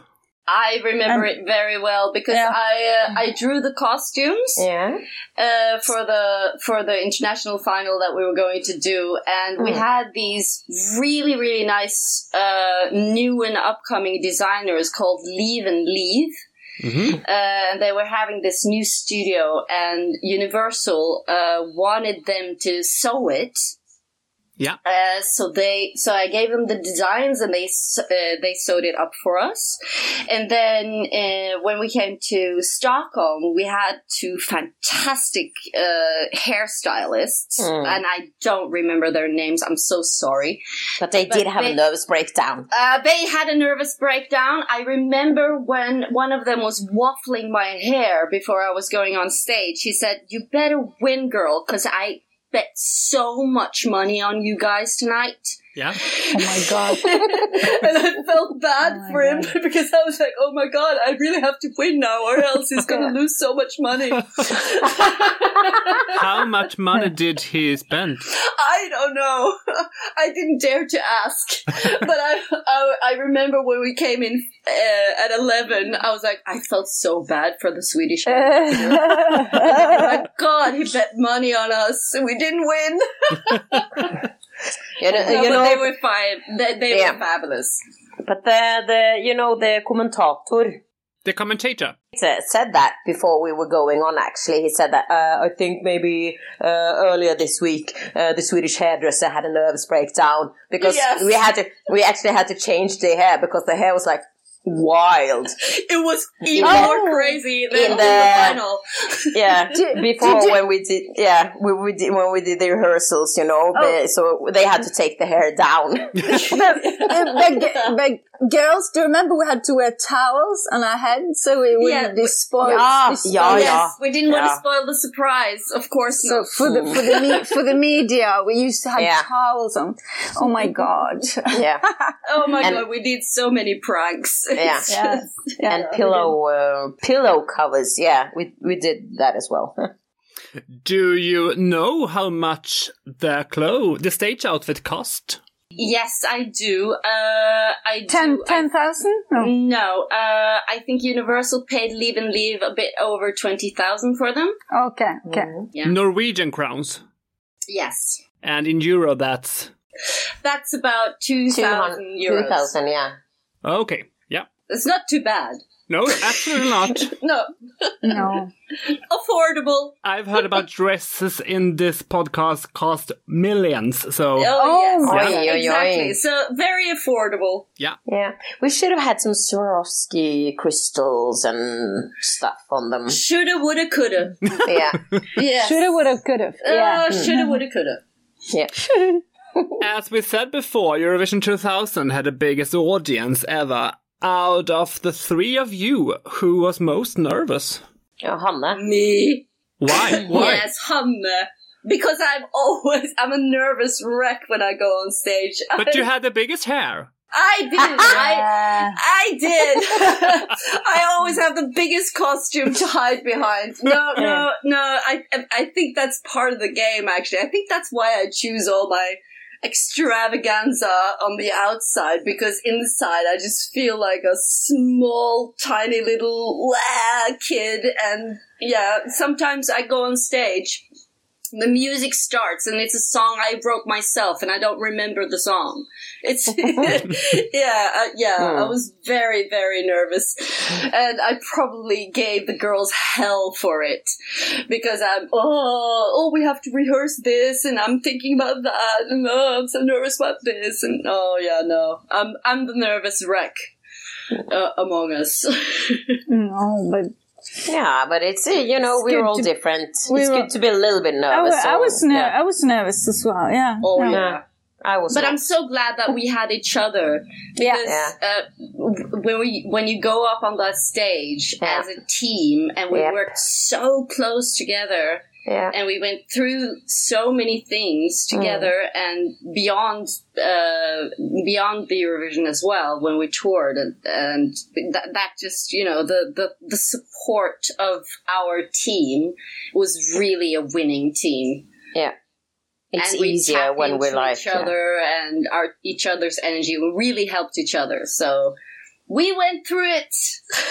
S2: I remember it very well because
S3: Yeah.
S2: I uh, I drew the costumes
S4: Yeah.
S2: uh, for the for the international final that we were going to do, and we had these really really nice uh, new and upcoming designers called Leave and Leave. Uh, and they were having this new studio, and Universal uh, wanted them to sew it.
S1: Yeah.
S2: Uh, so they, so I gave them the designs, and they uh, they sewed it up for us. And then uh, when we came to Stockholm, we had two fantastic uh, hairstylists,
S4: Mm.
S2: and I don't remember their names. I'm so sorry.
S4: But they
S2: But
S4: did have
S2: they-
S4: a nervous breakdown.
S2: Uh, they had a nervous breakdown. I remember when one of them was waffling my hair before I was going on stage. He said, "You better win, girl, because I bet so much money on you guys tonight."
S1: Yeah.
S3: Oh my god.
S2: and I felt bad
S3: Oh
S2: for him because I was like, "Oh my god, I really have to win now, or else he's gonna lose so much money."
S1: How much money did he spend?
S2: I don't know. I didn't dare to ask, but I I, I remember when we came in uh, at eleven. I was like, I felt so bad for the Swedish. guy. my God, he bet money on us, and we didn't win.
S4: You know,
S2: No,
S4: you know
S2: they were fine. They, they
S4: Yeah.
S2: were fabulous.
S4: but the, the, you know, the commentator
S1: The commentator.
S4: said that before we were going on actually. He said that, uh, I think maybe, uh, earlier this week, uh, the Swedish hairdresser had a nervous breakdown because
S2: Yes.
S4: we had to, we actually had to change the hair because the hair was like wild.
S2: It was even
S4: the-
S2: more crazy than
S4: in the-
S2: the final.
S4: Yeah, before
S3: did
S4: when we did, yeah, we, we did when we did the rehearsals, you know, oh. they- so they had to take the hair down.
S3: but, but, but girls, do you remember we had to wear towels on our heads so we wouldn't
S2: Yeah,
S3: be spoiled?
S4: Yeah,
S3: be spoiled?
S4: yeah,
S2: yes,
S4: yeah.
S2: we didn't want to spoil the surprise. Of course
S3: So
S2: not.
S3: for the for the me, for the media, we used to have
S4: Yeah.
S3: towels on. Oh my god!
S4: yeah,
S2: oh my
S4: and-
S2: god, we did so many pranks.
S4: yeah.
S3: yes, yeah.
S4: And pillow uh, pillow covers, yeah, we we did that as well.
S1: Do you know how much the clothes, the stage outfit cost?
S2: Yes, I do. Uh, I do.
S3: ten
S2: I-
S3: ten thousand? No.
S2: No, uh, I think Universal paid Leave and Leave a bit over 20,000 for them.
S3: Okay, okay.
S2: Yeah.
S1: Norwegian crowns.
S2: Yes.
S1: And in euro, that's
S2: That's about 2,000 euros.
S4: 2000, yeah.
S1: okay. Yeah.
S2: It's not too bad.
S1: No, absolutely not.
S2: No.
S3: No.
S2: Affordable.
S1: I've heard about dresses in this podcast cost millions. So
S2: Oh,
S3: Oh,
S2: yes.
S3: my
S2: Yeah,
S4: God.
S2: exactly. So very affordable.
S1: yeah.
S4: Yeah, we should have had some Swarovski crystals and stuff on them.
S2: Shoulda, woulda, coulda.
S4: Yeah,
S2: yeah.
S3: Shoulda, woulda, coulda. Yeah.
S2: Uh, shoulda, woulda, coulda.
S4: yeah.
S1: As we said before, Eurovision 2000 had the biggest audience ever. Out of the three of you, who was most nervous?
S4: Ja, Hanna.
S2: Me.
S1: Why? Why?
S2: Yes, Hanne. Because I'm always, I'm a nervous wreck when I go on stage.
S1: But you had the biggest hair.
S2: I did. I, I did. I always have the biggest costume to hide behind. No, no, no. I, I think that's part of the game. Actually, I think that's why I choose all my extravaganza on the outside because inside I just feel like a small, tiny little ah, kid. And yeah, sometimes I go on stage. The music starts and it's a song I wrote myself and I don't remember the song. It's, yeah, uh, yeah, I was very, very nervous. And I probably gave the girls hell for it because I'm, oh, oh, we have to rehearse this and I'm thinking about that and oh, I'm so nervous about this. And oh, yeah, no, I'm, I'm the nervous wreck uh, among us.
S3: no, but
S4: Yeah, but it's, uh, you know,
S3: It's
S4: we're all
S3: to-
S4: different.
S3: we
S4: it's
S3: were-
S4: good to be a little bit nervous.
S3: wa- I
S4: so,
S3: was ner-
S4: yeah.
S3: I was nervous as well. Yeah.
S2: oh, yeah.
S4: Yeah. I was
S2: But
S4: not.
S2: I'm so glad that we had each other because
S4: Yeah.
S2: uh, when we when you go up on that stage
S4: Yeah.
S2: as a team and we
S4: Yep.
S2: worked so close together
S4: yeah.
S2: and we went through so many things together and beyond uh, beyond the Eurovision as well when we toured and, and that, that just you know the, the the support of our team was really a winning team
S4: yeah. It's
S2: and we
S4: easier when we're like,
S2: each
S4: yeah.
S2: other and our each other's energy. We really helped each other. So we went through it,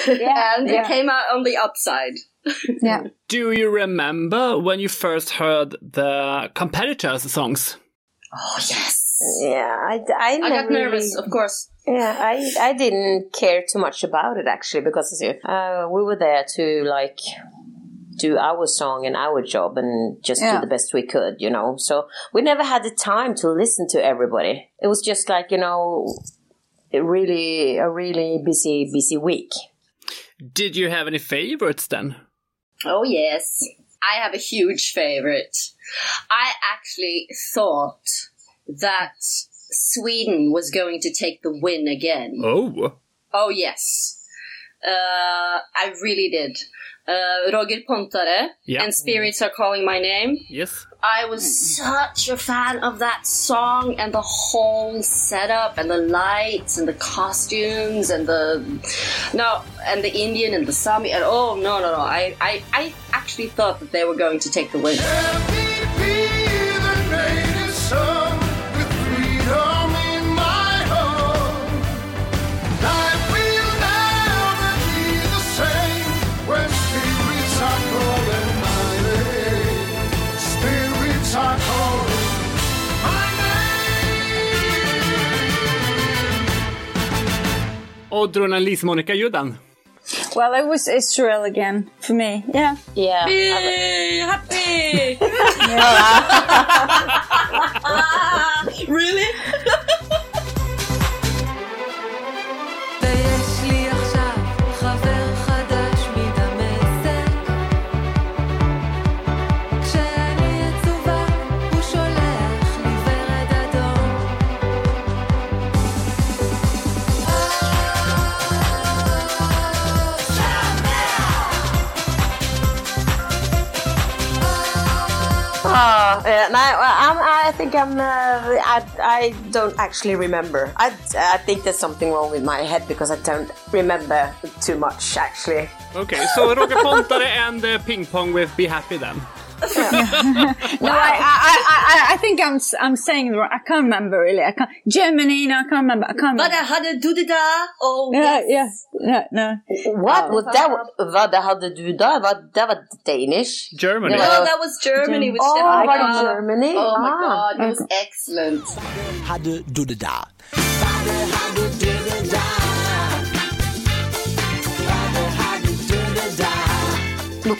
S3: Yeah,
S2: and
S3: yeah.
S2: it came out on the upside.
S3: Yeah.
S1: Do you remember when you first heard the competitors' songs?
S2: Oh yes,
S4: yeah, I, I,
S2: I got nervous,
S4: really-
S2: of course.
S4: Yeah, I, I didn't care too much about it actually because uh, we were there to like do our song and our job and just
S3: Yeah.
S4: do the best we could, you know. So we never had the time to listen to everybody. It was just like you know, a really a really busy busy week.
S1: Did you have any favorites then?
S2: Oh yes, I have a huge favorite. I actually thought that Sweden was going to take the win again.
S1: Oh.
S2: Oh yes, uh, I really did. Uh, Roger Pontare
S1: Yeah.
S2: and Spirits Are Calling My Name.
S1: Yes.
S2: I was such a fan of that song and the whole setup and the lights and the costumes and the no and the Indian and the Sami and oh no no no. I I, I actually thought that they were going to take the win.
S1: Oddrun and Lise Monica Judan.
S3: Well, it was Israel again for me. Yeah.
S4: Yeah,
S2: Yay, happy! really?
S4: I'm. Uh, I, I don't actually remember. I, I think there's something wrong with my head because I don't remember too much actually.
S1: Okay, so Roger Pontare and uh, Ping Pong with Be Happy then.
S3: No, I, I, I, I, I think I'm, s- I'm saying the wrong. I can't remember really. I can't. Germany, no, I can't remember. I can't
S2: But
S3: remember.
S2: I had a do-da-da. Oh,
S3: Yeah,
S2: yes.
S3: yeah, no, no.
S4: What was that? Vad hade du då? Vad, det var Danish?
S1: Germany.
S2: No, that was Germany with
S4: Oh,
S2: Stefan
S4: var det Germany?
S2: Oh my
S4: Ah.
S2: god, it was excellent.
S9: hade du det där?
S4: But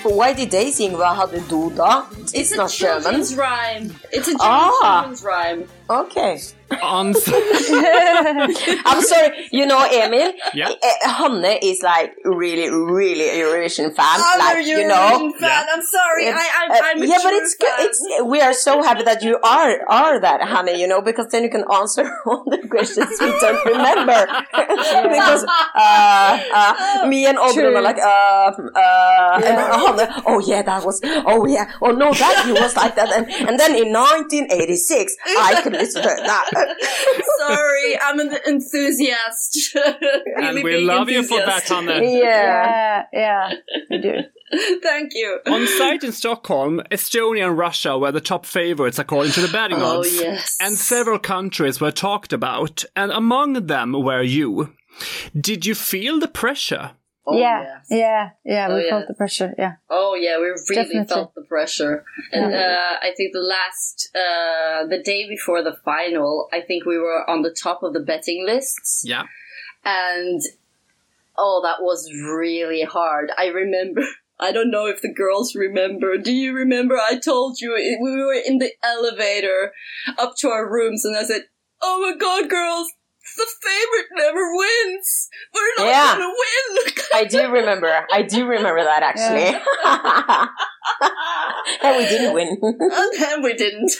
S4: Why did they sing Vad hade du då? It's,
S2: a
S4: not German.
S2: children's rhyme. It's a German
S4: Ah.
S2: children's rhyme.
S4: Okay.
S1: On
S4: I'm sorry, you know Emil?
S1: Yeah.
S4: Eh, Hanne is like really, really a Eurovision fan.
S2: I'm
S4: like,
S2: a
S4: you know.
S2: Eurovision fan. I'm sorry. I, I'm,
S4: Uh,
S2: I'm a
S4: yeah, but
S2: true
S4: it's good. It's we are so happy that you are are that, honey. You know, because then you can answer all the questions we don't remember. because uh, uh, me and Oddrun are like, uh, uh, and Hanne, oh yeah, that was, oh yeah, oh no, that he was like that, and and then in 1986, I could listen to that.
S2: Sorry, I'm an enthusiast.
S1: and we
S2: big
S1: love you for that,
S2: enthusiast.
S4: Yeah.
S3: Yeah, yeah, we do.
S2: Thank you.
S1: On site in Stockholm, Estonia and Russia were the top favorites according to the betting
S2: Oh,
S1: odds.
S2: yes.
S1: And several countries were talked about, and among them were you. Did you feel the pressure?
S2: Oh,
S3: yeah,
S2: yes.
S3: yeah, yeah.
S2: Oh,
S3: We
S2: yeah.
S3: felt the pressure. Yeah.
S2: Oh yeah, we really
S3: Definitely.
S2: felt the pressure, and uh, I think the last, uh, the day before the final, I think we were on the top of the betting lists,
S1: Yeah.
S2: and oh, that was really hard. I remember. I don't know if the girls remember. Do you remember? I told you we were in the elevator up to our rooms, and I said, "Oh my god, girls." The favorite never wins. We're not
S4: Yeah.
S2: gonna win.
S4: I do remember. I do remember that actually. and we didn't win.
S2: and we didn't.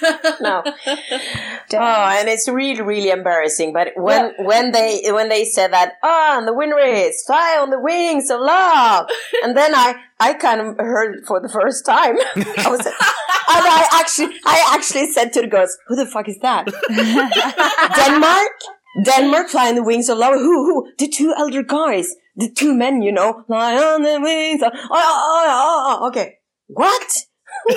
S4: no. Oh, and it's really, really embarrassing. But when when they when they said that, oh, and the winner is fly on the wings of love, and then I I kind of heard it for the first time. I was, and I actually I actually said to the girls, "Who the fuck is that? Denmark." Denmark flying the wings of love. Who? Who? The two elder guys. The two men, you know. Fly on the wings of... Oh, oh, oh, oh, okay. What?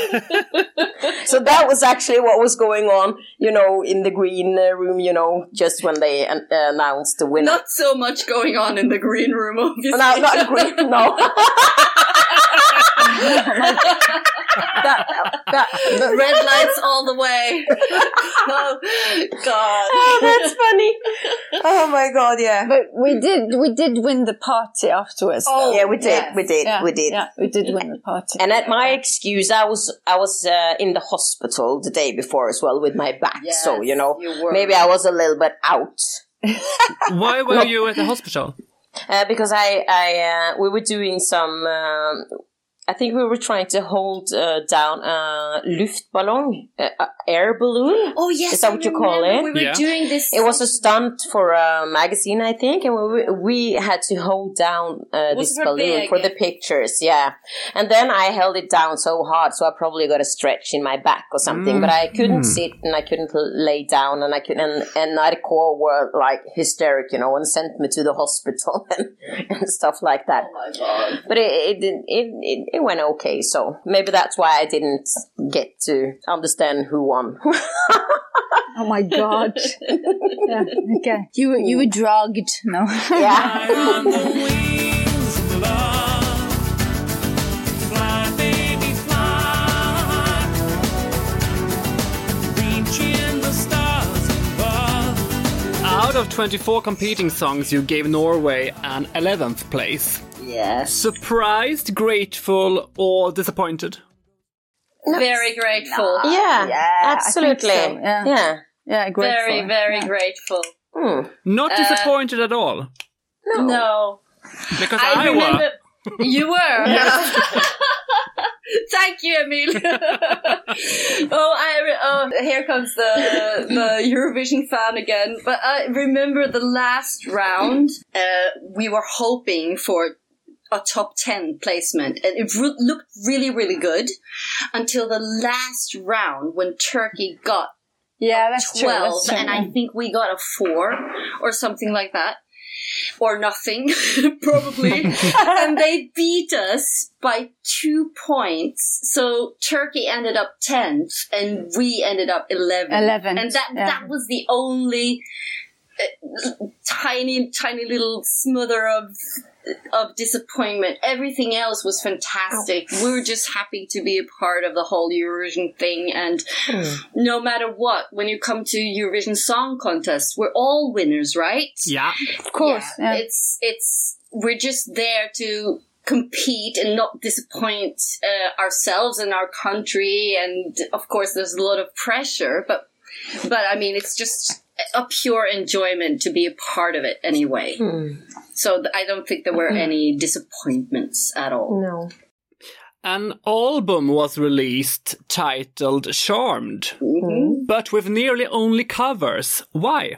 S4: so that was actually what was going on, you know, in the green uh, room, you know, just when they uh, announced the winner.
S2: Not so much going on in the green room, obviously.
S4: no, not green, no. that, that,
S2: the red lights all the way. oh, God.
S4: oh, that's funny. Oh my god, yeah.
S3: But we did, we did win the party afterwards.
S2: Oh,
S3: though.
S4: Yeah, we did,
S2: yes.
S4: we did,
S3: yeah,
S4: we did.
S3: Yeah, we did win the party.
S4: And at my excuse, I was I was uh, in the hospital the day before as well with my back,
S2: Yes,
S4: so you know
S2: you
S4: maybe I was a little bit out
S1: Why were you at the hospital?
S4: uh, because I I uh, we were doing some. Um, I think we were trying to hold uh, down a luftballon, uh, a air balloon.
S2: Oh, yes.
S4: Is that
S2: I
S4: what you call it?
S2: We were
S1: Yeah.
S2: doing this.
S4: It was a stunt for a magazine, I think, and we, we had to hold down uh, this balloon
S2: big?
S4: for the pictures, yeah. And then I held it down so hard, so I probably got a stretch in my back or something. But I couldn't sit and I couldn't lay down, and I couldn't. And, and Narko were like hysteric, you know, and sent me to the hospital and, and stuff like that.
S2: Oh, my God.
S4: But it it, didn't- it it it went okay, so maybe that's why I didn't get to understand who won.
S3: oh my god. yeah, okay. You were, you were drugged, no?
S4: yeah.
S6: on the wings of love. Fly, baby, fly. Reaching the stars above.
S1: Out of 24 competing songs, you gave Norway an 11th place.
S2: Yes.
S1: Surprised, grateful, or disappointed?
S2: Very grateful.
S4: Yeah,
S3: Yeah, I
S4: absolutely.
S3: so, yeah.
S4: yeah.
S3: Yeah, grateful.
S2: Very, very
S3: yeah.
S2: grateful.
S4: Hmm.
S1: Not
S2: Uh,
S1: disappointed at all.
S2: No.
S1: Because
S2: I,
S1: I,
S2: remember.
S1: were.
S2: You were. Thank you, Emil. oh, I re- oh, here comes the the Eurovision fan again. But I remember the last round. Uh, we were hoping for a top 10 placement and it re- looked really really good until the last round when turkey got
S3: Yeah, that's true.
S2: 12
S3: That's true.
S2: and i think we got a 4 or something like that or nothing probably and they beat us by two points so turkey ended up 10th and we ended up 11
S3: 11th,
S2: and that
S3: yeah.
S2: that was the only uh, tiny tiny little smother of of disappointment. Everything else was fantastic. We were just happy to be a part of the whole Eurovision thing. And no matter what, when you come to Eurovision Song Contest, we're all winners, right?
S1: Yeah.
S3: of course.
S2: Yeah,
S3: yeah.
S2: It's it's we're just there to compete and not disappoint uh, ourselves and our country. And of course, there's a lot of pressure, but but I mean, it's just a pure enjoyment to be a part of it anyway. So th- I don't think there were any disappointments at all.
S4: No.
S1: An album was released titled Charmed,
S2: Mm-hmm.
S1: but with nearly only covers. Why?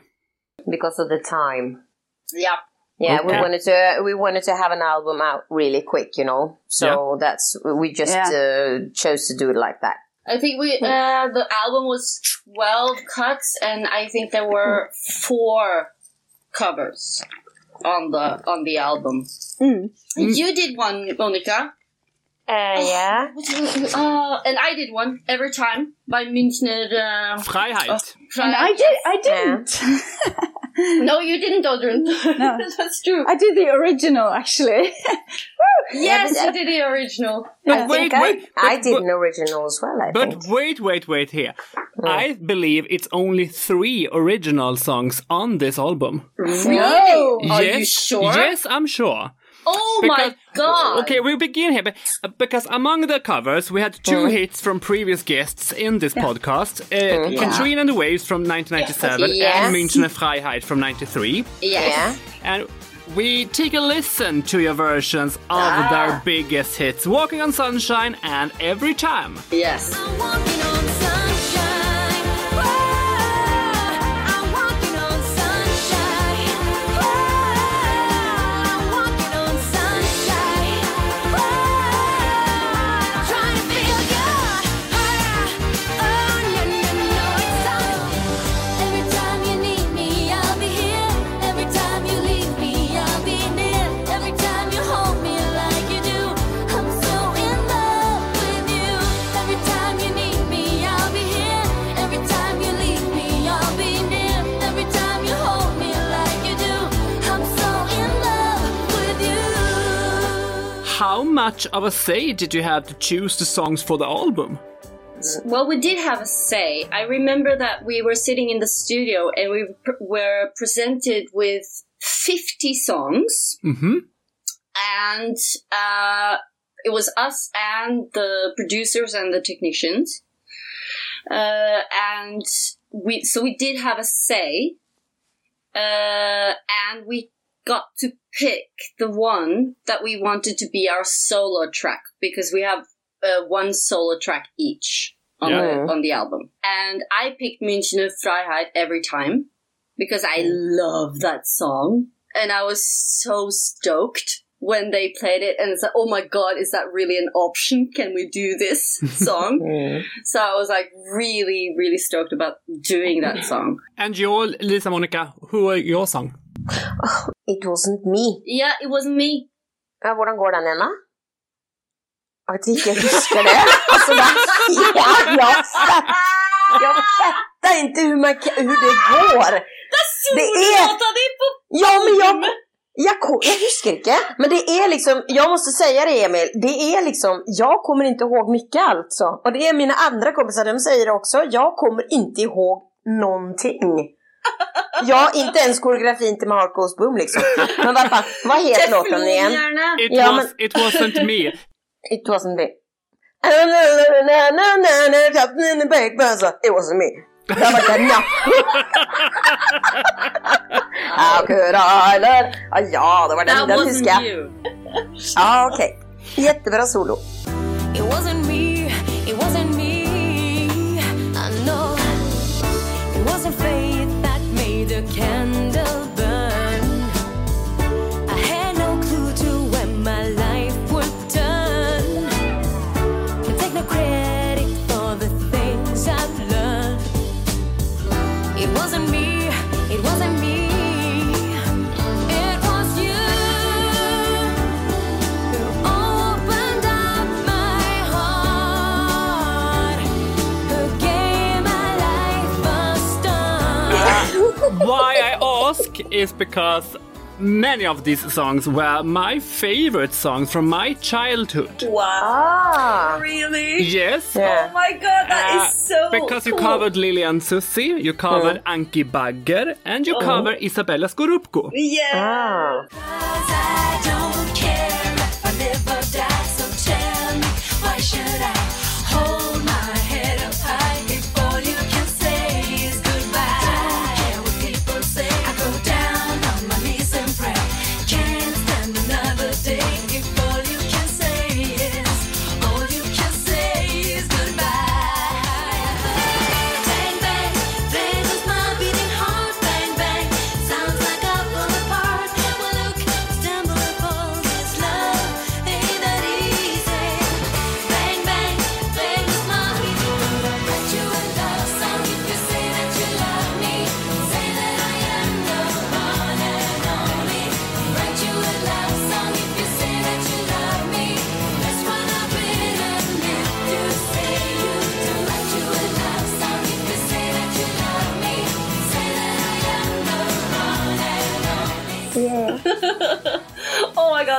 S4: Because of the time.
S2: Yeah.
S4: Yeah, we wanted to we wanted to have an album out really quick, you know. So that's we just
S3: Yeah.
S4: uh, chose to do it like that.
S2: I think we hmm. uh, the album was twelve cuts, and I think there were four covers on the on the album. Hmm. Mm. You did one, Monica.
S4: Uh, yeah.
S2: Uh, and I did one every time by Münchner. Uh,
S1: Freiheit.
S3: And I did. I didn't.
S2: No, you didn't, Oddrun. That's true.
S3: I did the original actually.
S2: yes,
S4: but-
S2: you did the original.
S3: Yeah.
S1: Wait,
S4: think I,
S1: wait.
S4: I
S1: but-
S4: did
S1: but-
S4: an original as well, I
S1: But
S4: think.
S1: wait, wait, wait here. I believe it's only three original songs on this album.
S2: Really?
S3: No.
S2: Are you sure?
S1: Yes, I'm sure.
S2: Oh my god.
S1: Okay, we begin here, but, uh, because among the covers we had two hits from previous guests in this podcast: uh, Katrina and the Waves from 1997
S2: Yes.
S1: and Münchner Freiheit from 93.
S4: Yeah.
S1: And we take a listen to your versions of
S2: Ah.
S1: their biggest hits: "Walking on Sunshine" and "Every Time."
S2: Yes.
S1: Much of a say did you have to choose the songs for the album?
S2: Well, we did have a say. I remember that we were sitting in the studio and we pr- were presented with 50 songs.
S1: Mm-hmm.
S2: And uh, it was us and the producers and the technicians. Uh, and we, so we did have a say. Uh, and we got to pick the one that we wanted to be our solo track because we have uh, one solo track each on,
S1: Yeah.
S2: the, on the album. And I picked Münchner Freiheit every time because I love that song. And I was so stoked when they played it and it's like, oh my god, is that really an option? Can we do this song?
S4: Mm.
S2: so I was like really, really stoked about doing that song.
S1: And your Lise Monica, who are your song?
S4: It wasn't me.
S2: Yeah, it wasn't me.
S4: Ja, hvordan går den ena? Att jag inte huskar det. Alltså, det ja, jag, fatt, jag fattar inte hur, man, hur det går. Det är... Ja, men jag... Jag, jag huskar inte. Men det är liksom, jag måste säga det Emil, det är liksom, jag kommer inte ihåg mycket alltså. Och det är mina andra kompisar, de säger det också, jag kommer inte ihåg någonting. Ja, inte ens koreografin till Goes Boom liksom. Men vad fan, vad heter låten igen?
S1: It,
S4: Ja,
S1: was, it wasn't me.
S4: It wasn't me. It wasn't me. Det var den ja. How could I learn? Ah, ja, det var den,
S2: That
S4: den tyska. Ja, okej. Jättebra solo.
S1: Is because many of these songs were my favorite songs from my childhood.
S2: Wow. Really?
S1: Yes.
S4: Yeah.
S2: Oh my god, that
S1: Uh,
S2: is so
S1: because you
S2: cool.
S1: covered Lili and Sussie, you covered Anki Bagger, and you cover Izabella Scorupco.
S2: Yeah.
S4: Ah.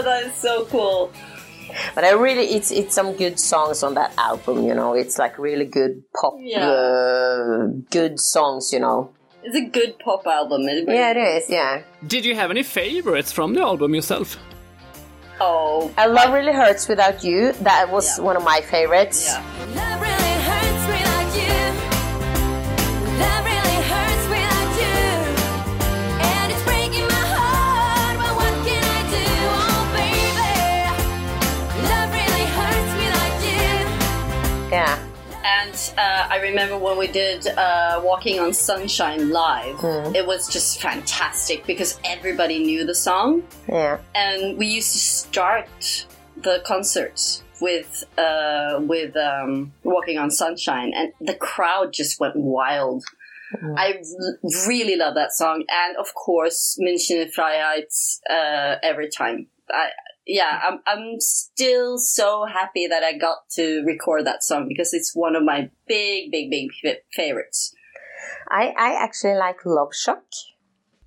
S2: Oh that is so cool.
S4: But I really, it's it's some good songs on that album. You know, it's like really good pop,
S2: Yeah.
S4: uh, good songs. You know.
S2: It's a good pop album. It really-
S4: Yeah, it is. Yeah.
S1: Did you have any favorites from the album yourself?
S2: Oh,
S4: I love really hurts without you. That was
S2: Yeah.
S4: one of my favorites.
S2: yeah.
S4: Yeah.
S2: And uh, I remember when we did uh, Walking on Sunshine live, it was just fantastic because everybody knew the song.
S4: Yeah.
S2: and we used to start the concerts with uh, with um, "Walking on Sunshine," and the crowd just went wild. I r- really love that song, and of course, München Freiheit uh, every time. I, yeah, I'm I'm still so happy that I got to record that song because it's one of my big, big, big favorites.
S4: I I actually like Love Shock.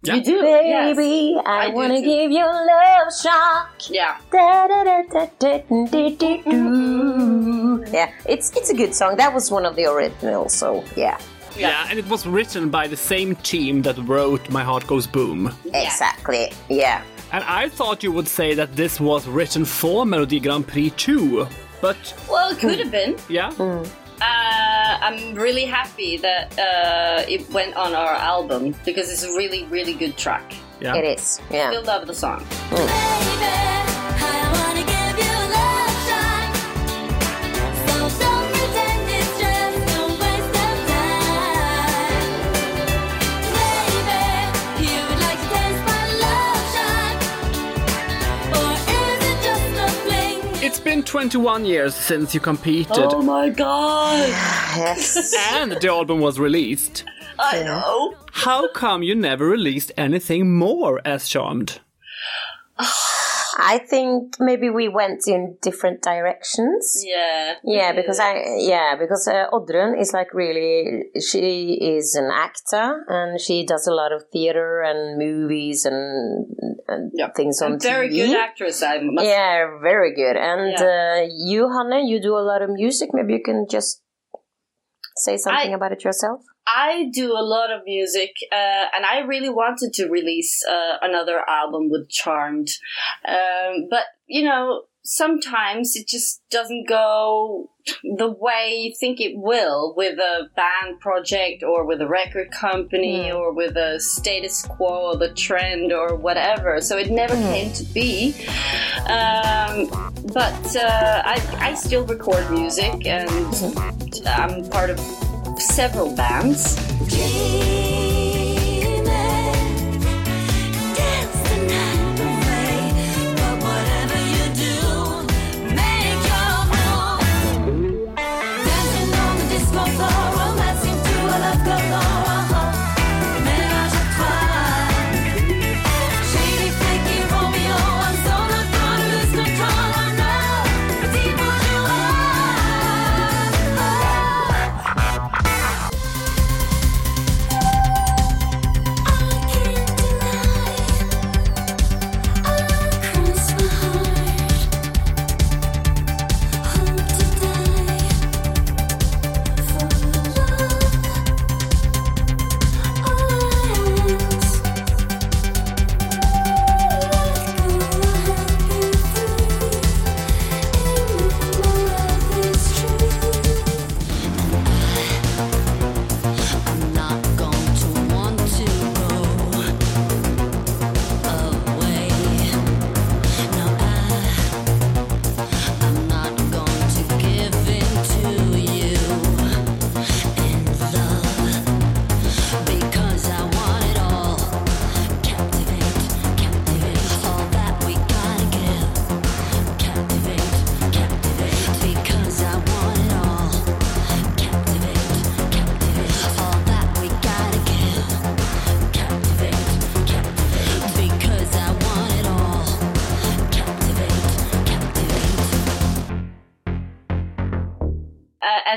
S1: Yeah.
S2: You do,
S4: Baby, I,
S2: I do
S4: wanna
S2: too.
S4: give you love shock.
S2: Yeah,
S4: Da, da, da, da, da, da, da, do. Yeah, it's it's a good song. That was one of the originals, so yeah,
S1: Yeah, and it was written by the same team that wrote My Heart Goes Boom.
S4: exactly. Yeah.
S1: And I thought you would say that this was written for Melodi Grand Prix too. But
S2: well, it could have been.
S1: yeah,
S2: Uh, I'm really happy that uh, it went on our album because it's a really, really good track.
S1: yeah.
S4: It is. Yeah.
S2: Still love the song.
S5: Baby,
S1: been 21 years since you competed,
S2: Oh my god!
S4: Yes.
S1: and the album was released.
S2: I know.
S1: How come you never released anything more as Charmed?
S4: I think maybe we went in different directions.
S2: Yeah.
S4: Yeah, because I yeah because uh, Oddrun is like really she is an actor and she does a lot of theater and movies and, and
S2: Yeah.
S4: things on
S2: A very
S4: TV.
S2: good actress, I must
S4: Yeah, very good. And
S2: Yeah.
S4: uh, you, Hanne, you do a lot of music. Maybe you can just say something
S2: I-
S4: about it yourself.
S2: I do a lot of music, uh, and I really wanted to release uh, another album with Charmed, um, but you know, sometimes it just doesn't go the way you think it will with a band project or with a record company or with a status quo or the trend or whatever. So it never came to be. Um, but uh, I, I still record music, and I'm part of several bands.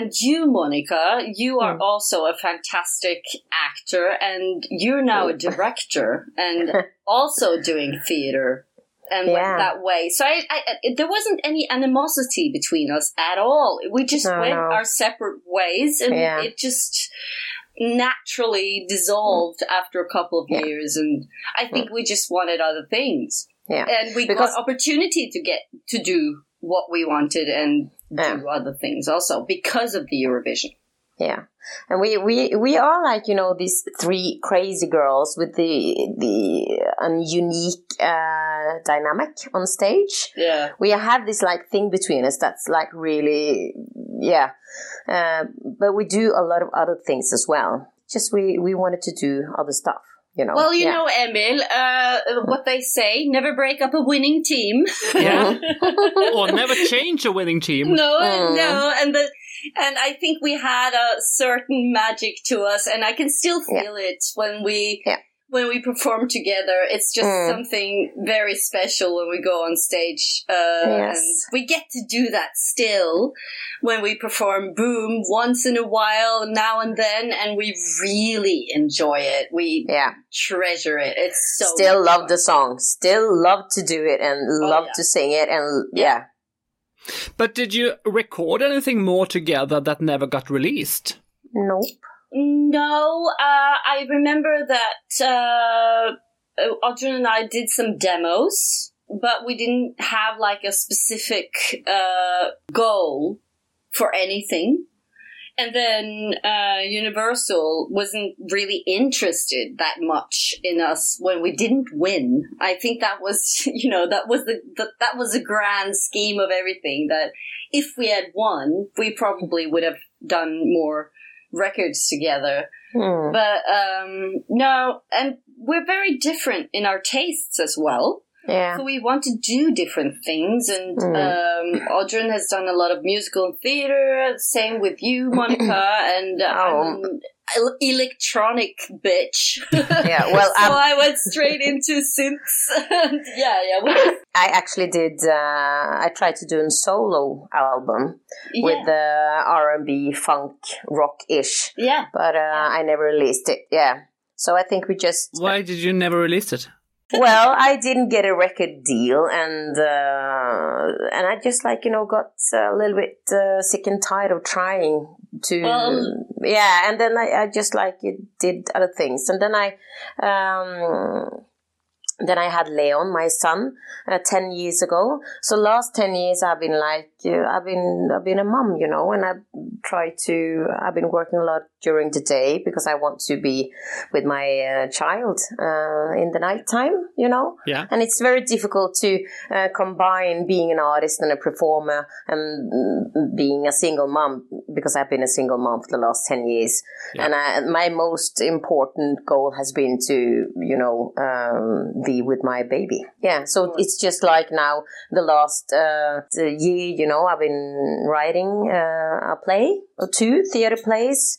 S2: And you, Monica, you are
S4: Hmm.
S2: also a fantastic actor, and you're now a director and also doing theater and went that way. So I, I, there wasn't any animosity between us at all. We just
S4: No,
S2: went
S4: no.
S2: our separate ways, and
S4: Yeah.
S2: it just naturally dissolved after a couple of
S4: Yeah.
S2: years. And I think we just wanted other things,
S4: Yeah.
S2: and we
S4: Because-
S2: got opportunity to get to do what we wanted and
S4: Yeah.
S2: do other things also because of the Eurovision.
S4: Yeah, and we we we are like you know these three crazy girls with the the um, unique uh, dynamic on stage.
S2: Yeah.
S4: We have this like thing between us that's like really yeah, uh, but we do a lot of other things as well. Just we we wanted to do other stuff, you know.
S2: Well, you
S4: Yeah.
S2: know, Emil, uh, what they say: never break up a winning team.
S1: Yeah. or never change a winning team.
S2: no,
S4: Mm.
S2: no, and the and I think we had a certain magic to us, and I can still
S4: Yeah.
S2: feel it when we.
S4: Yeah.
S2: When we perform together, it's just
S4: Mm.
S2: something very special when we go on stage. Uh,
S4: Yes.
S2: And we get to do that still when we perform Boom once in a while, now and then, and we really enjoy it. We
S4: yeah.
S2: treasure it. It's so
S4: Still love
S2: fun.
S4: the song. Still love to do it and love
S2: Oh, yeah.
S4: to sing it and yeah.
S1: But did you record anything more together that never got released?
S4: Nope.
S2: No, uh, I remember that uh, Oddrun and I did some demos, but we didn't have like a specific uh, goal for anything. And then uh, Universal wasn't really interested that much in us when we didn't win. I think that was, you know, that was the, the that was the grand scheme of everything. That if we had won, we probably would have done more records together.
S4: Hmm.
S2: But um, no, and we're very different in our tastes as well.
S4: Yeah.
S2: So we want to do different things, and
S4: Mm.
S2: um, Oddrun has done a lot of musical and theater. Same with you, Monica, and
S4: Oh.
S2: I'm an electronic bitch.
S4: Yeah, well,
S2: so
S4: I'm-
S2: I went straight into synths. and yeah, yeah, we
S4: I actually did. Uh, I tried to do a solo album with
S2: yeah,
S4: the R and B, funk, rock ish,
S2: yeah.
S4: but uh, I never released it. Yeah, so I think we just.
S1: Why did you never release it?
S4: Well, I didn't get a record deal, and uh, and I just like you know got a little bit uh, sick and tired of trying to.
S2: Um.
S4: yeah, and then I, I just like it did other things, and then I. Um, then I had Leon, my son, uh, ten years ago. So last ten years I've been like I've been I've been a mum, you know, and I've tried to I've been working a lot during the day because I want to be with my uh, child uh, in the nighttime, you know.
S1: Yeah.
S4: And it's very difficult to uh, combine being an artist and a performer and being a single mom because I've been a single mom for the last 10 years. yeah. And I, my most important goal has been to, you know, um, be with my baby. Yeah. So it's just like now the last uh, year, you know, I've been writing uh, a play or two theater plays.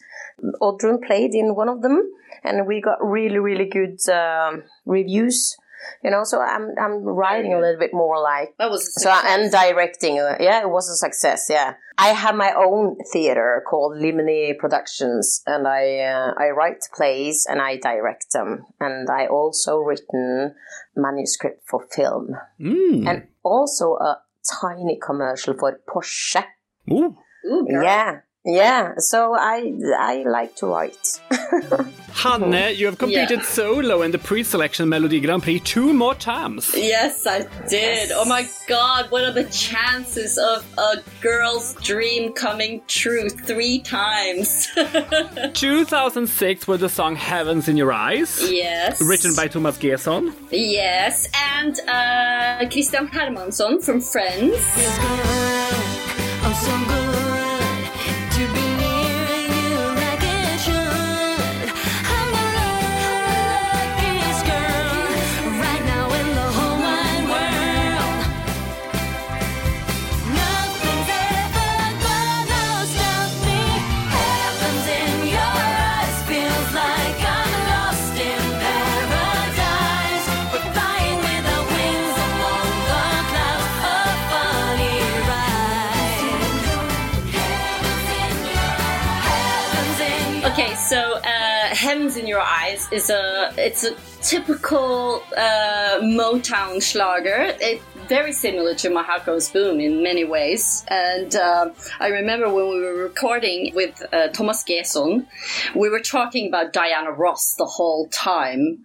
S4: Oddrun played in one of them, and we got really, really good um, reviews. You know, so I'm I'm writing a little bit more like
S2: That was a
S4: so and directing. uh, Yeah, it was a success. Yeah, I have my own theater called Limini Productions, and I uh, I write plays and I direct them, and I also written manuscript for film,
S1: Mm.
S4: and also a tiny commercial for Porsche.
S1: Ooh.
S2: Ooh.
S4: Yeah, yeah. So I I like to write.
S1: Hanne, you have competed solo in the pre-selection Melodi Grand Prix two more times.
S2: Yes, I did. Oh my god, what are the chances of a girl's dream coming true three times?
S1: 2006 with the song Heavens in Your Eyes.
S2: yes.
S1: Written by Thomas G:son.
S2: Yes, and uh, Christian Hermansson from Friends.
S5: In Your Eyes"
S2: is a it's a typical uh, Motown schlager. It very similar to My Heart Goes Boom in many ways. And uh, I remember when we were recording with uh, Thomas G:son, we were talking about Diana Ross the whole time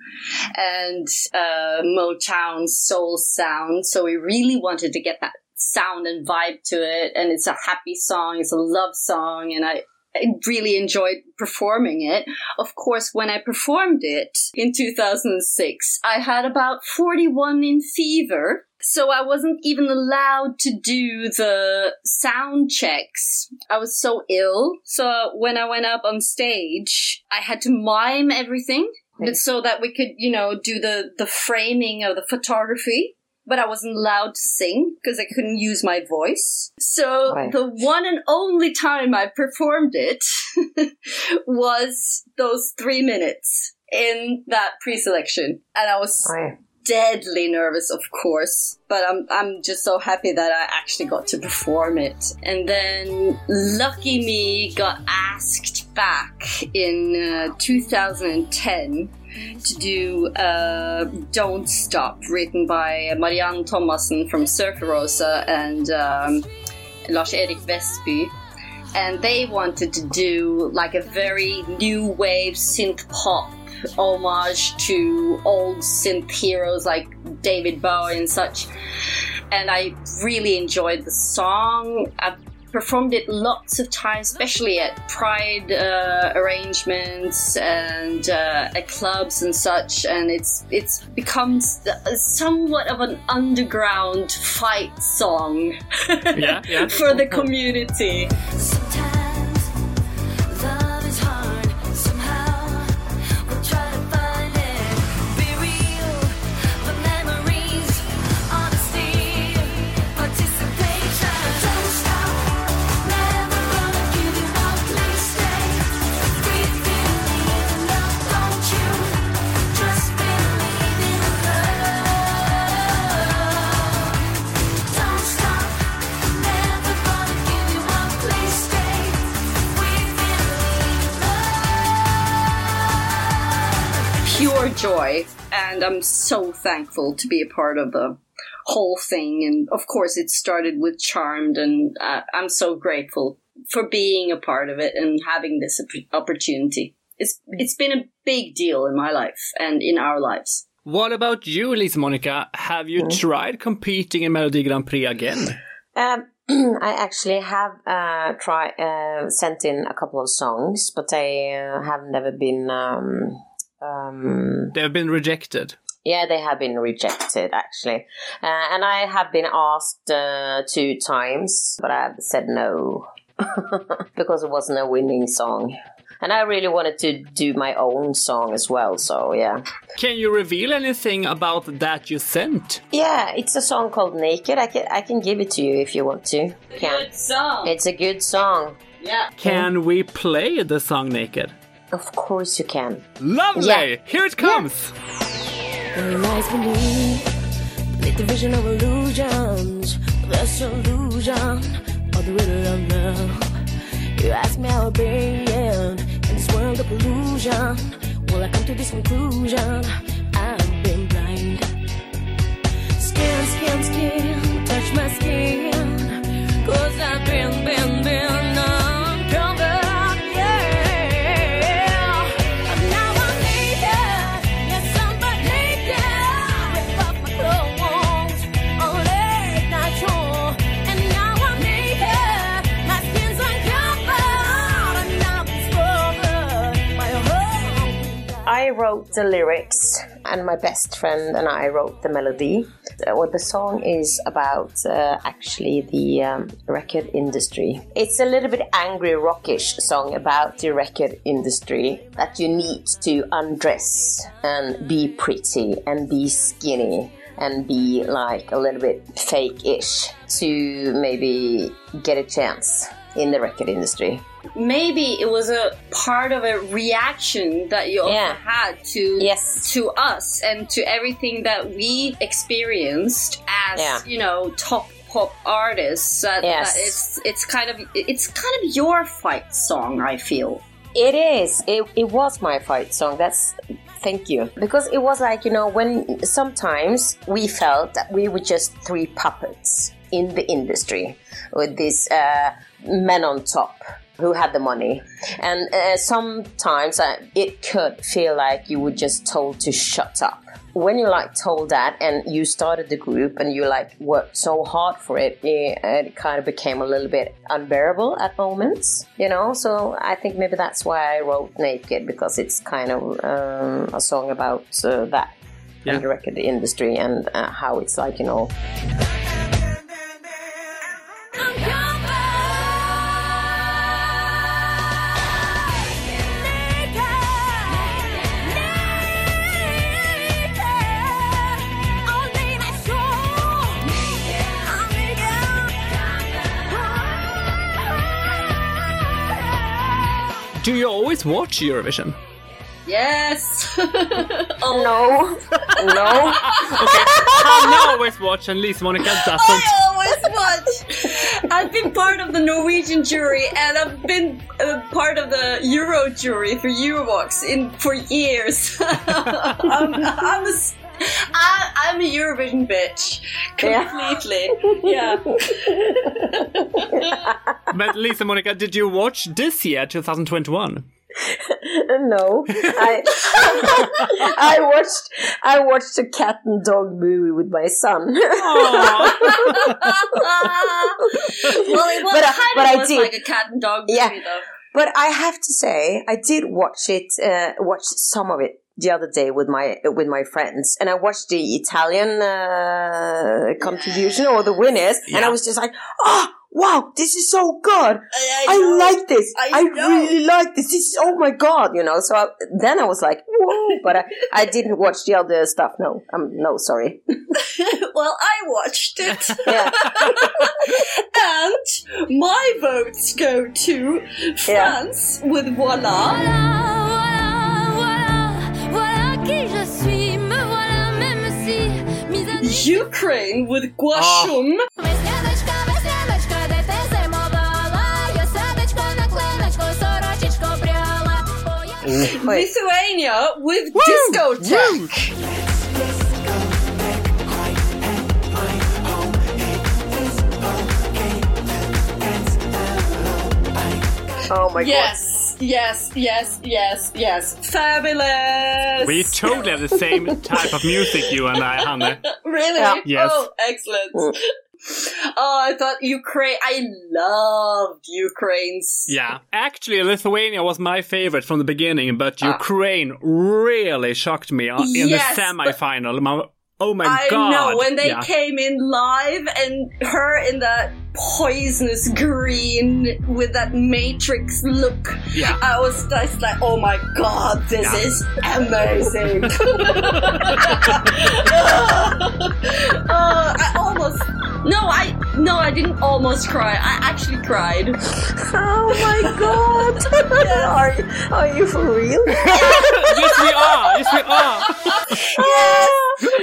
S2: and uh, Motown soul sound. So we really wanted to get that sound and vibe to it. And it's a happy song, it's a love song, and I. I really enjoyed performing it. Of course, when I performed it in 2006, I had about 41 in fever. So I wasn't even allowed to do the sound checks. I was so ill. So when I went up on stage, I had to mime everything so that we could, you know, do the, the framing of the photography. But I wasn't allowed to sing because I couldn't use my voice. So
S4: Right.
S2: the one and only time I performed it was those three minutes in that pre-selection. And I was deadly nervous, of course, but I'm I'm just so happy that I actually got to perform it. And then lucky me got asked back in uh, 2010 to do uh, "Don't Stop," written by Mariann Thomassen from Surferosa and um, Lars-Erik Westby and they wanted to do like a very new wave synth pop homage to old synth heroes like David Bowie and such. And I really enjoyed the song. I've performed it lots of times, especially at Pride uh, arrangements and uh, at clubs and such. And it's it's become somewhat of an underground fight song
S1: Yeah, yeah.
S2: for the community.
S5: Sometimes
S2: joy, and I'm so thankful to be a part of the whole thing. And of course, it started with Charmed, and uh, I'm so grateful for being a part of it and having this opportunity. It's it's been a big deal in my life and in our lives.
S1: What about you, Lise-Monica? Have you tried competing in Melodi Grand Prix again?
S4: Um, I actually have uh, try uh, sent in a couple of songs, but they uh, have never been. Um, um,
S1: They have been rejected.
S4: yeah, they have been rejected actually, uh, and I have been asked uh, two times, but I have said no because it wasn't a winning song, and I really wanted to do my own song as well. So yeah,
S1: Can you reveal anything about that you sent?
S4: yeah, it's a song called "Naked." I can I can give it to you if you want to. Can.
S2: song.
S4: It's a good song.
S2: yeah.
S1: Can we play the song naked?
S4: Of course you can.
S1: Lovely!
S4: Yeah.
S1: Here it comes!
S5: lies beneath Beneath the vision of illusions The solution Of the riddle of love You ask me how I've been In this world of illusion Will I come to this conclusion I've been blind Skin, skin, skin Touch my skin Cause I've been, been, been
S4: wrote the lyrics, and my best friend and I wrote the melody. Uh, What the song is about, uh, actually, the um, record industry. It's a little bit angry, rockish song about the record industry that you need to undress and be pretty and be skinny and be like a little bit fake-ish to maybe get a chance in the record industry.
S2: Maybe it was a part of a reaction that you
S4: Yeah.
S2: had to
S4: Yes.
S2: to us and to everything that we experienced as
S4: Yeah.
S2: you know top pop artists. That,
S4: Yes.
S2: that it's it's kind of it's kind of your fight song. I feel.
S4: It is. It, it was my fight song. That's thank you. Because it was like, you know, when sometimes we felt that we were just three puppets in the industry with these uh, men on top who had the money. And uh, sometimes uh, it could feel like you were just told to shut up. When you like told that and you started the group and you like worked so hard for it, it, it kind of became a little bit unbearable at moments, you know. So I think maybe that's why I wrote Naked because it's kind of um, a song about uh, that
S1: Yeah.
S4: in the record industry and uh, how it's like, you know,
S1: Do you always watch Eurovision?
S2: Yes.
S4: oh no, no. Okay.
S1: I always watch, and Lise-Monica doesn't.
S2: I always watch. I've been part of the Norwegian jury, and I've been uh, part of the Euro jury for Eurovox in for years. I'm, I'm, a, s- I, I'm a Eurovision bitch, completely. Yeah.
S1: But Lise-Monica, did you watch this year, 2021?
S4: no, I I watched I watched a cat and dog movie with my son.
S2: well, it was
S4: But I-
S2: kind
S4: but
S2: of
S4: I
S2: was
S4: did.
S2: like a cat and dog movie,
S4: Yeah.
S2: though.
S4: but I have to say, I did watch it, uh, watch some of it the other day with my with my friends, and I watched the Italian uh, contribution or the winners, and I was just like, oh. Wow, this is so good!
S2: I,
S4: I,
S2: know.
S4: like this.
S2: I
S4: I, really like this. This is oh my god, you know. So I, then I was like, whoa! But I, I didn't watch the other stuff. No, um, no, sorry.
S2: well, I watched it.
S4: Yeah.
S2: and my votes go to France with Voila. Ukraine with Guashum.
S4: Wait.
S2: Lithuania with Discotheque.
S4: Oh my
S2: Yes, yes, yes, yes, yes. Fabulous.
S1: We totally have the same type of music, you and I, Hanne.
S2: Really?
S4: Yeah.
S1: Yes.
S2: Oh, excellent.
S4: Mm.
S2: Oh, I thought Ukraine. I loved Ukraine's.
S1: Yeah. Actually, Lithuania was my favorite from the beginning, but
S2: Ah.
S1: Ukraine really shocked me uh, in
S2: Yes,
S1: the semi-final. My- Oh my
S2: I
S1: god!
S2: know when they
S1: Yeah.
S2: came in live and her in that poisonous green with that matrix look.
S1: Yeah.
S2: I was just like, oh my god, this
S1: Yeah.
S2: is amazing. Uh, I almost no, I no, I didn't almost cry. I actually cried.
S4: Oh my god! are, are you for real?
S1: yes, we are. Yes, we are.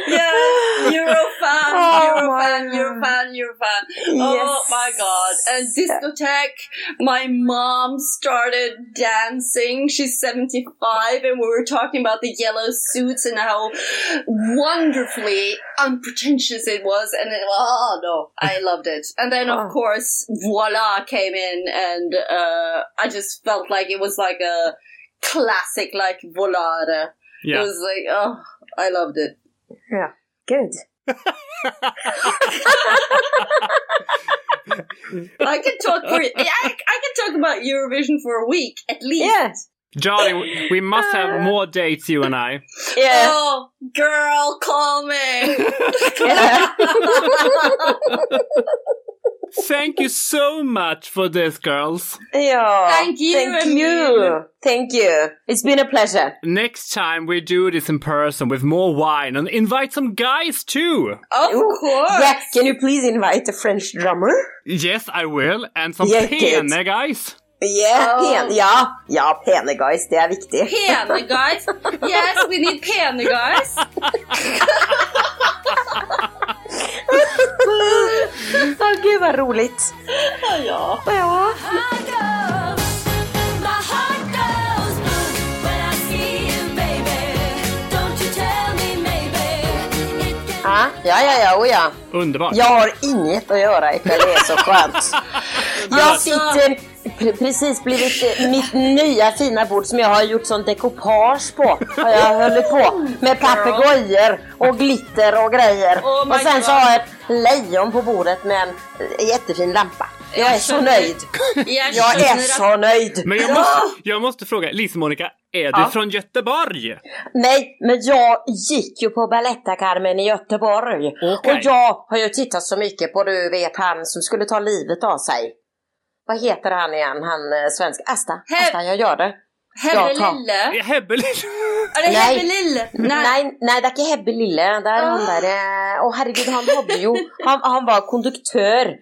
S2: yeah, Euro fan,
S4: Oh
S2: Euro
S4: my
S2: fan, Euro fan, Euro fan. Oh
S4: Yes.
S2: my god. And discotheque, my mom started dancing. She's 75 and we were talking about the yellow suits and how wonderfully unpretentious it was. And it, oh no, I loved it. And then of
S4: Oh.
S2: course, voila came in and, uh, I just felt like it was like a classic, like volare. It was like, oh, I loved it.
S4: Yeah, good.
S2: I can talk for I, I can talk about Eurovision for a week at least.
S4: Yeah,
S1: Johnny, we- we must have more dates, you and I.
S4: yeah.
S2: Oh, girl, call me.
S1: Thank you so much for this, girls.
S4: yeah.
S2: Thank you,
S4: Thank
S2: Emil.
S4: you. Thank you. It's been a pleasure.
S1: Next time we do this in person with more wine and invite some guys too.
S2: of
S4: Ooh,
S2: course.
S4: Yeah, can you please invite a French drummer?
S1: Yes, I will. And some
S4: Yeah, good.
S1: pene guys.
S4: Yeah,
S2: oh.
S4: pen, ja, ja, peneguys, det är
S2: viktigt. Peneguys? Yes, we need peneguys!
S4: Åh oh, gud vad roligt!
S2: Ja.
S4: ja. Ja, ja, ja, oh ja.
S1: Underbart.
S4: Jag har inget att göra ikväll, det är så skönt. Jag alltså, sitter precis blivit mitt nya fina bord som jag har gjort sån dekopage på. Har jag hållit på med papegojor och glitter och grejer.
S2: Oh
S4: och sen så har jag ett lejon på bordet med en jättefin lampa. Jag är så nöjd.
S2: Jag
S4: Jag är så nöjd.
S1: Men jag måste, jag måste fråga, Lise-Monica, är du
S4: Ja.
S1: från Göteborg?
S4: Nej, men jag gick ju på Balettakarmen i Göteborg.
S1: Okej.
S4: Och jag har ju tittat så mycket på, du vet han som skulle ta livet av sig. Vad heter han igen, han eh, svensk? Asta,
S2: He-
S4: Asta, jag gör det.
S2: Hebbe Lille. Är det
S4: Nej.
S2: Hebbe Lille?
S4: Nej, nej, det är inte Hebbe Lille. Det är han där. eh, Åh herregud, han hade ju, han, han var konduktör.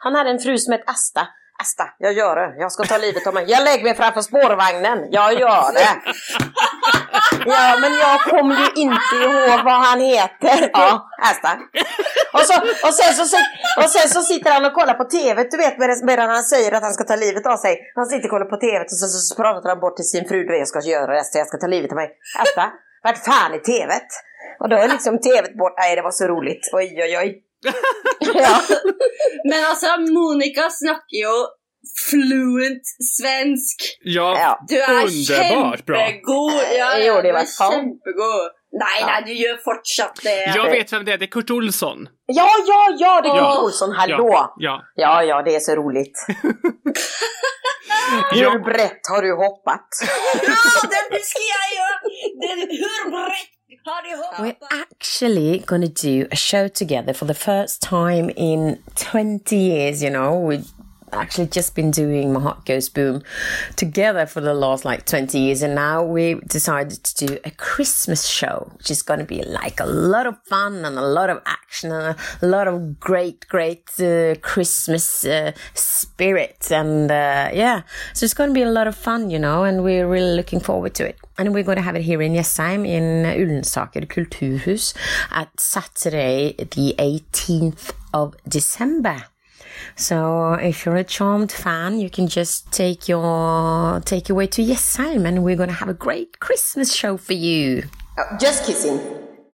S4: Han hade en fru som hette Asta. Asta, jag gör det. Jag ska ta livet av mig. Jag lägger mig framför spårvagnen. Jag gör det. Ja, men jag kommer ju inte ihåg vad han heter. Ja, Asta. Och, så, och, sen så, och sen så sitter han och kollar på TV, du vet medan- han säger att han ska ta livet av sig. Han sitter och kollar på TV och så, så, så pratar han bort till sin fru, du vet, jag ska göra det, jag ska ta livet av mig. Asta, vart fan är TVt? Och då är liksom TVt bort. Nej, det var så roligt. Oj, oj, oj. Ja.
S2: Men alltså Monica snackar ju fluent svensk.
S1: Ja,
S4: Ja.
S2: Du är
S1: underbart bra.
S2: Ja,
S4: Jo,
S2: ja,
S4: det
S2: du
S4: var
S2: är kämpegod. Nej, nej, du gör fortsatt det.
S1: Jag vet vem det är, det är Kurt Olsson.
S4: ja, ja, ja, det är
S1: Ja.
S4: Kurt Olsson, hallå.
S1: Ja, ja.
S4: Ja, ja, det är så roligt. Hur
S1: Ja.
S4: brett har du hoppat?
S2: Ja, den ska jag göra! Den, hur brett?
S10: We're actually going to do a show together for the first time in 20 years, you know. We've actually just been doing My Heart Goes Boom together for the last like 20 years, and now we decided to do a Christmas show, which is going to be like a lot of fun and a lot of action and a lot of great, great uh, Christmas uh, spirit. And uh, yeah, so it's going to be a lot of fun, you know, and we're really looking forward to it. And we're going to have it here in Jessheim in Ullensaker Kulturhus at Saturday, the 18th of December. So if you're a charmed fan, you can just take your take your way to Jessheim, and we're going to have a great Christmas show for you.
S4: Oh, just kissing.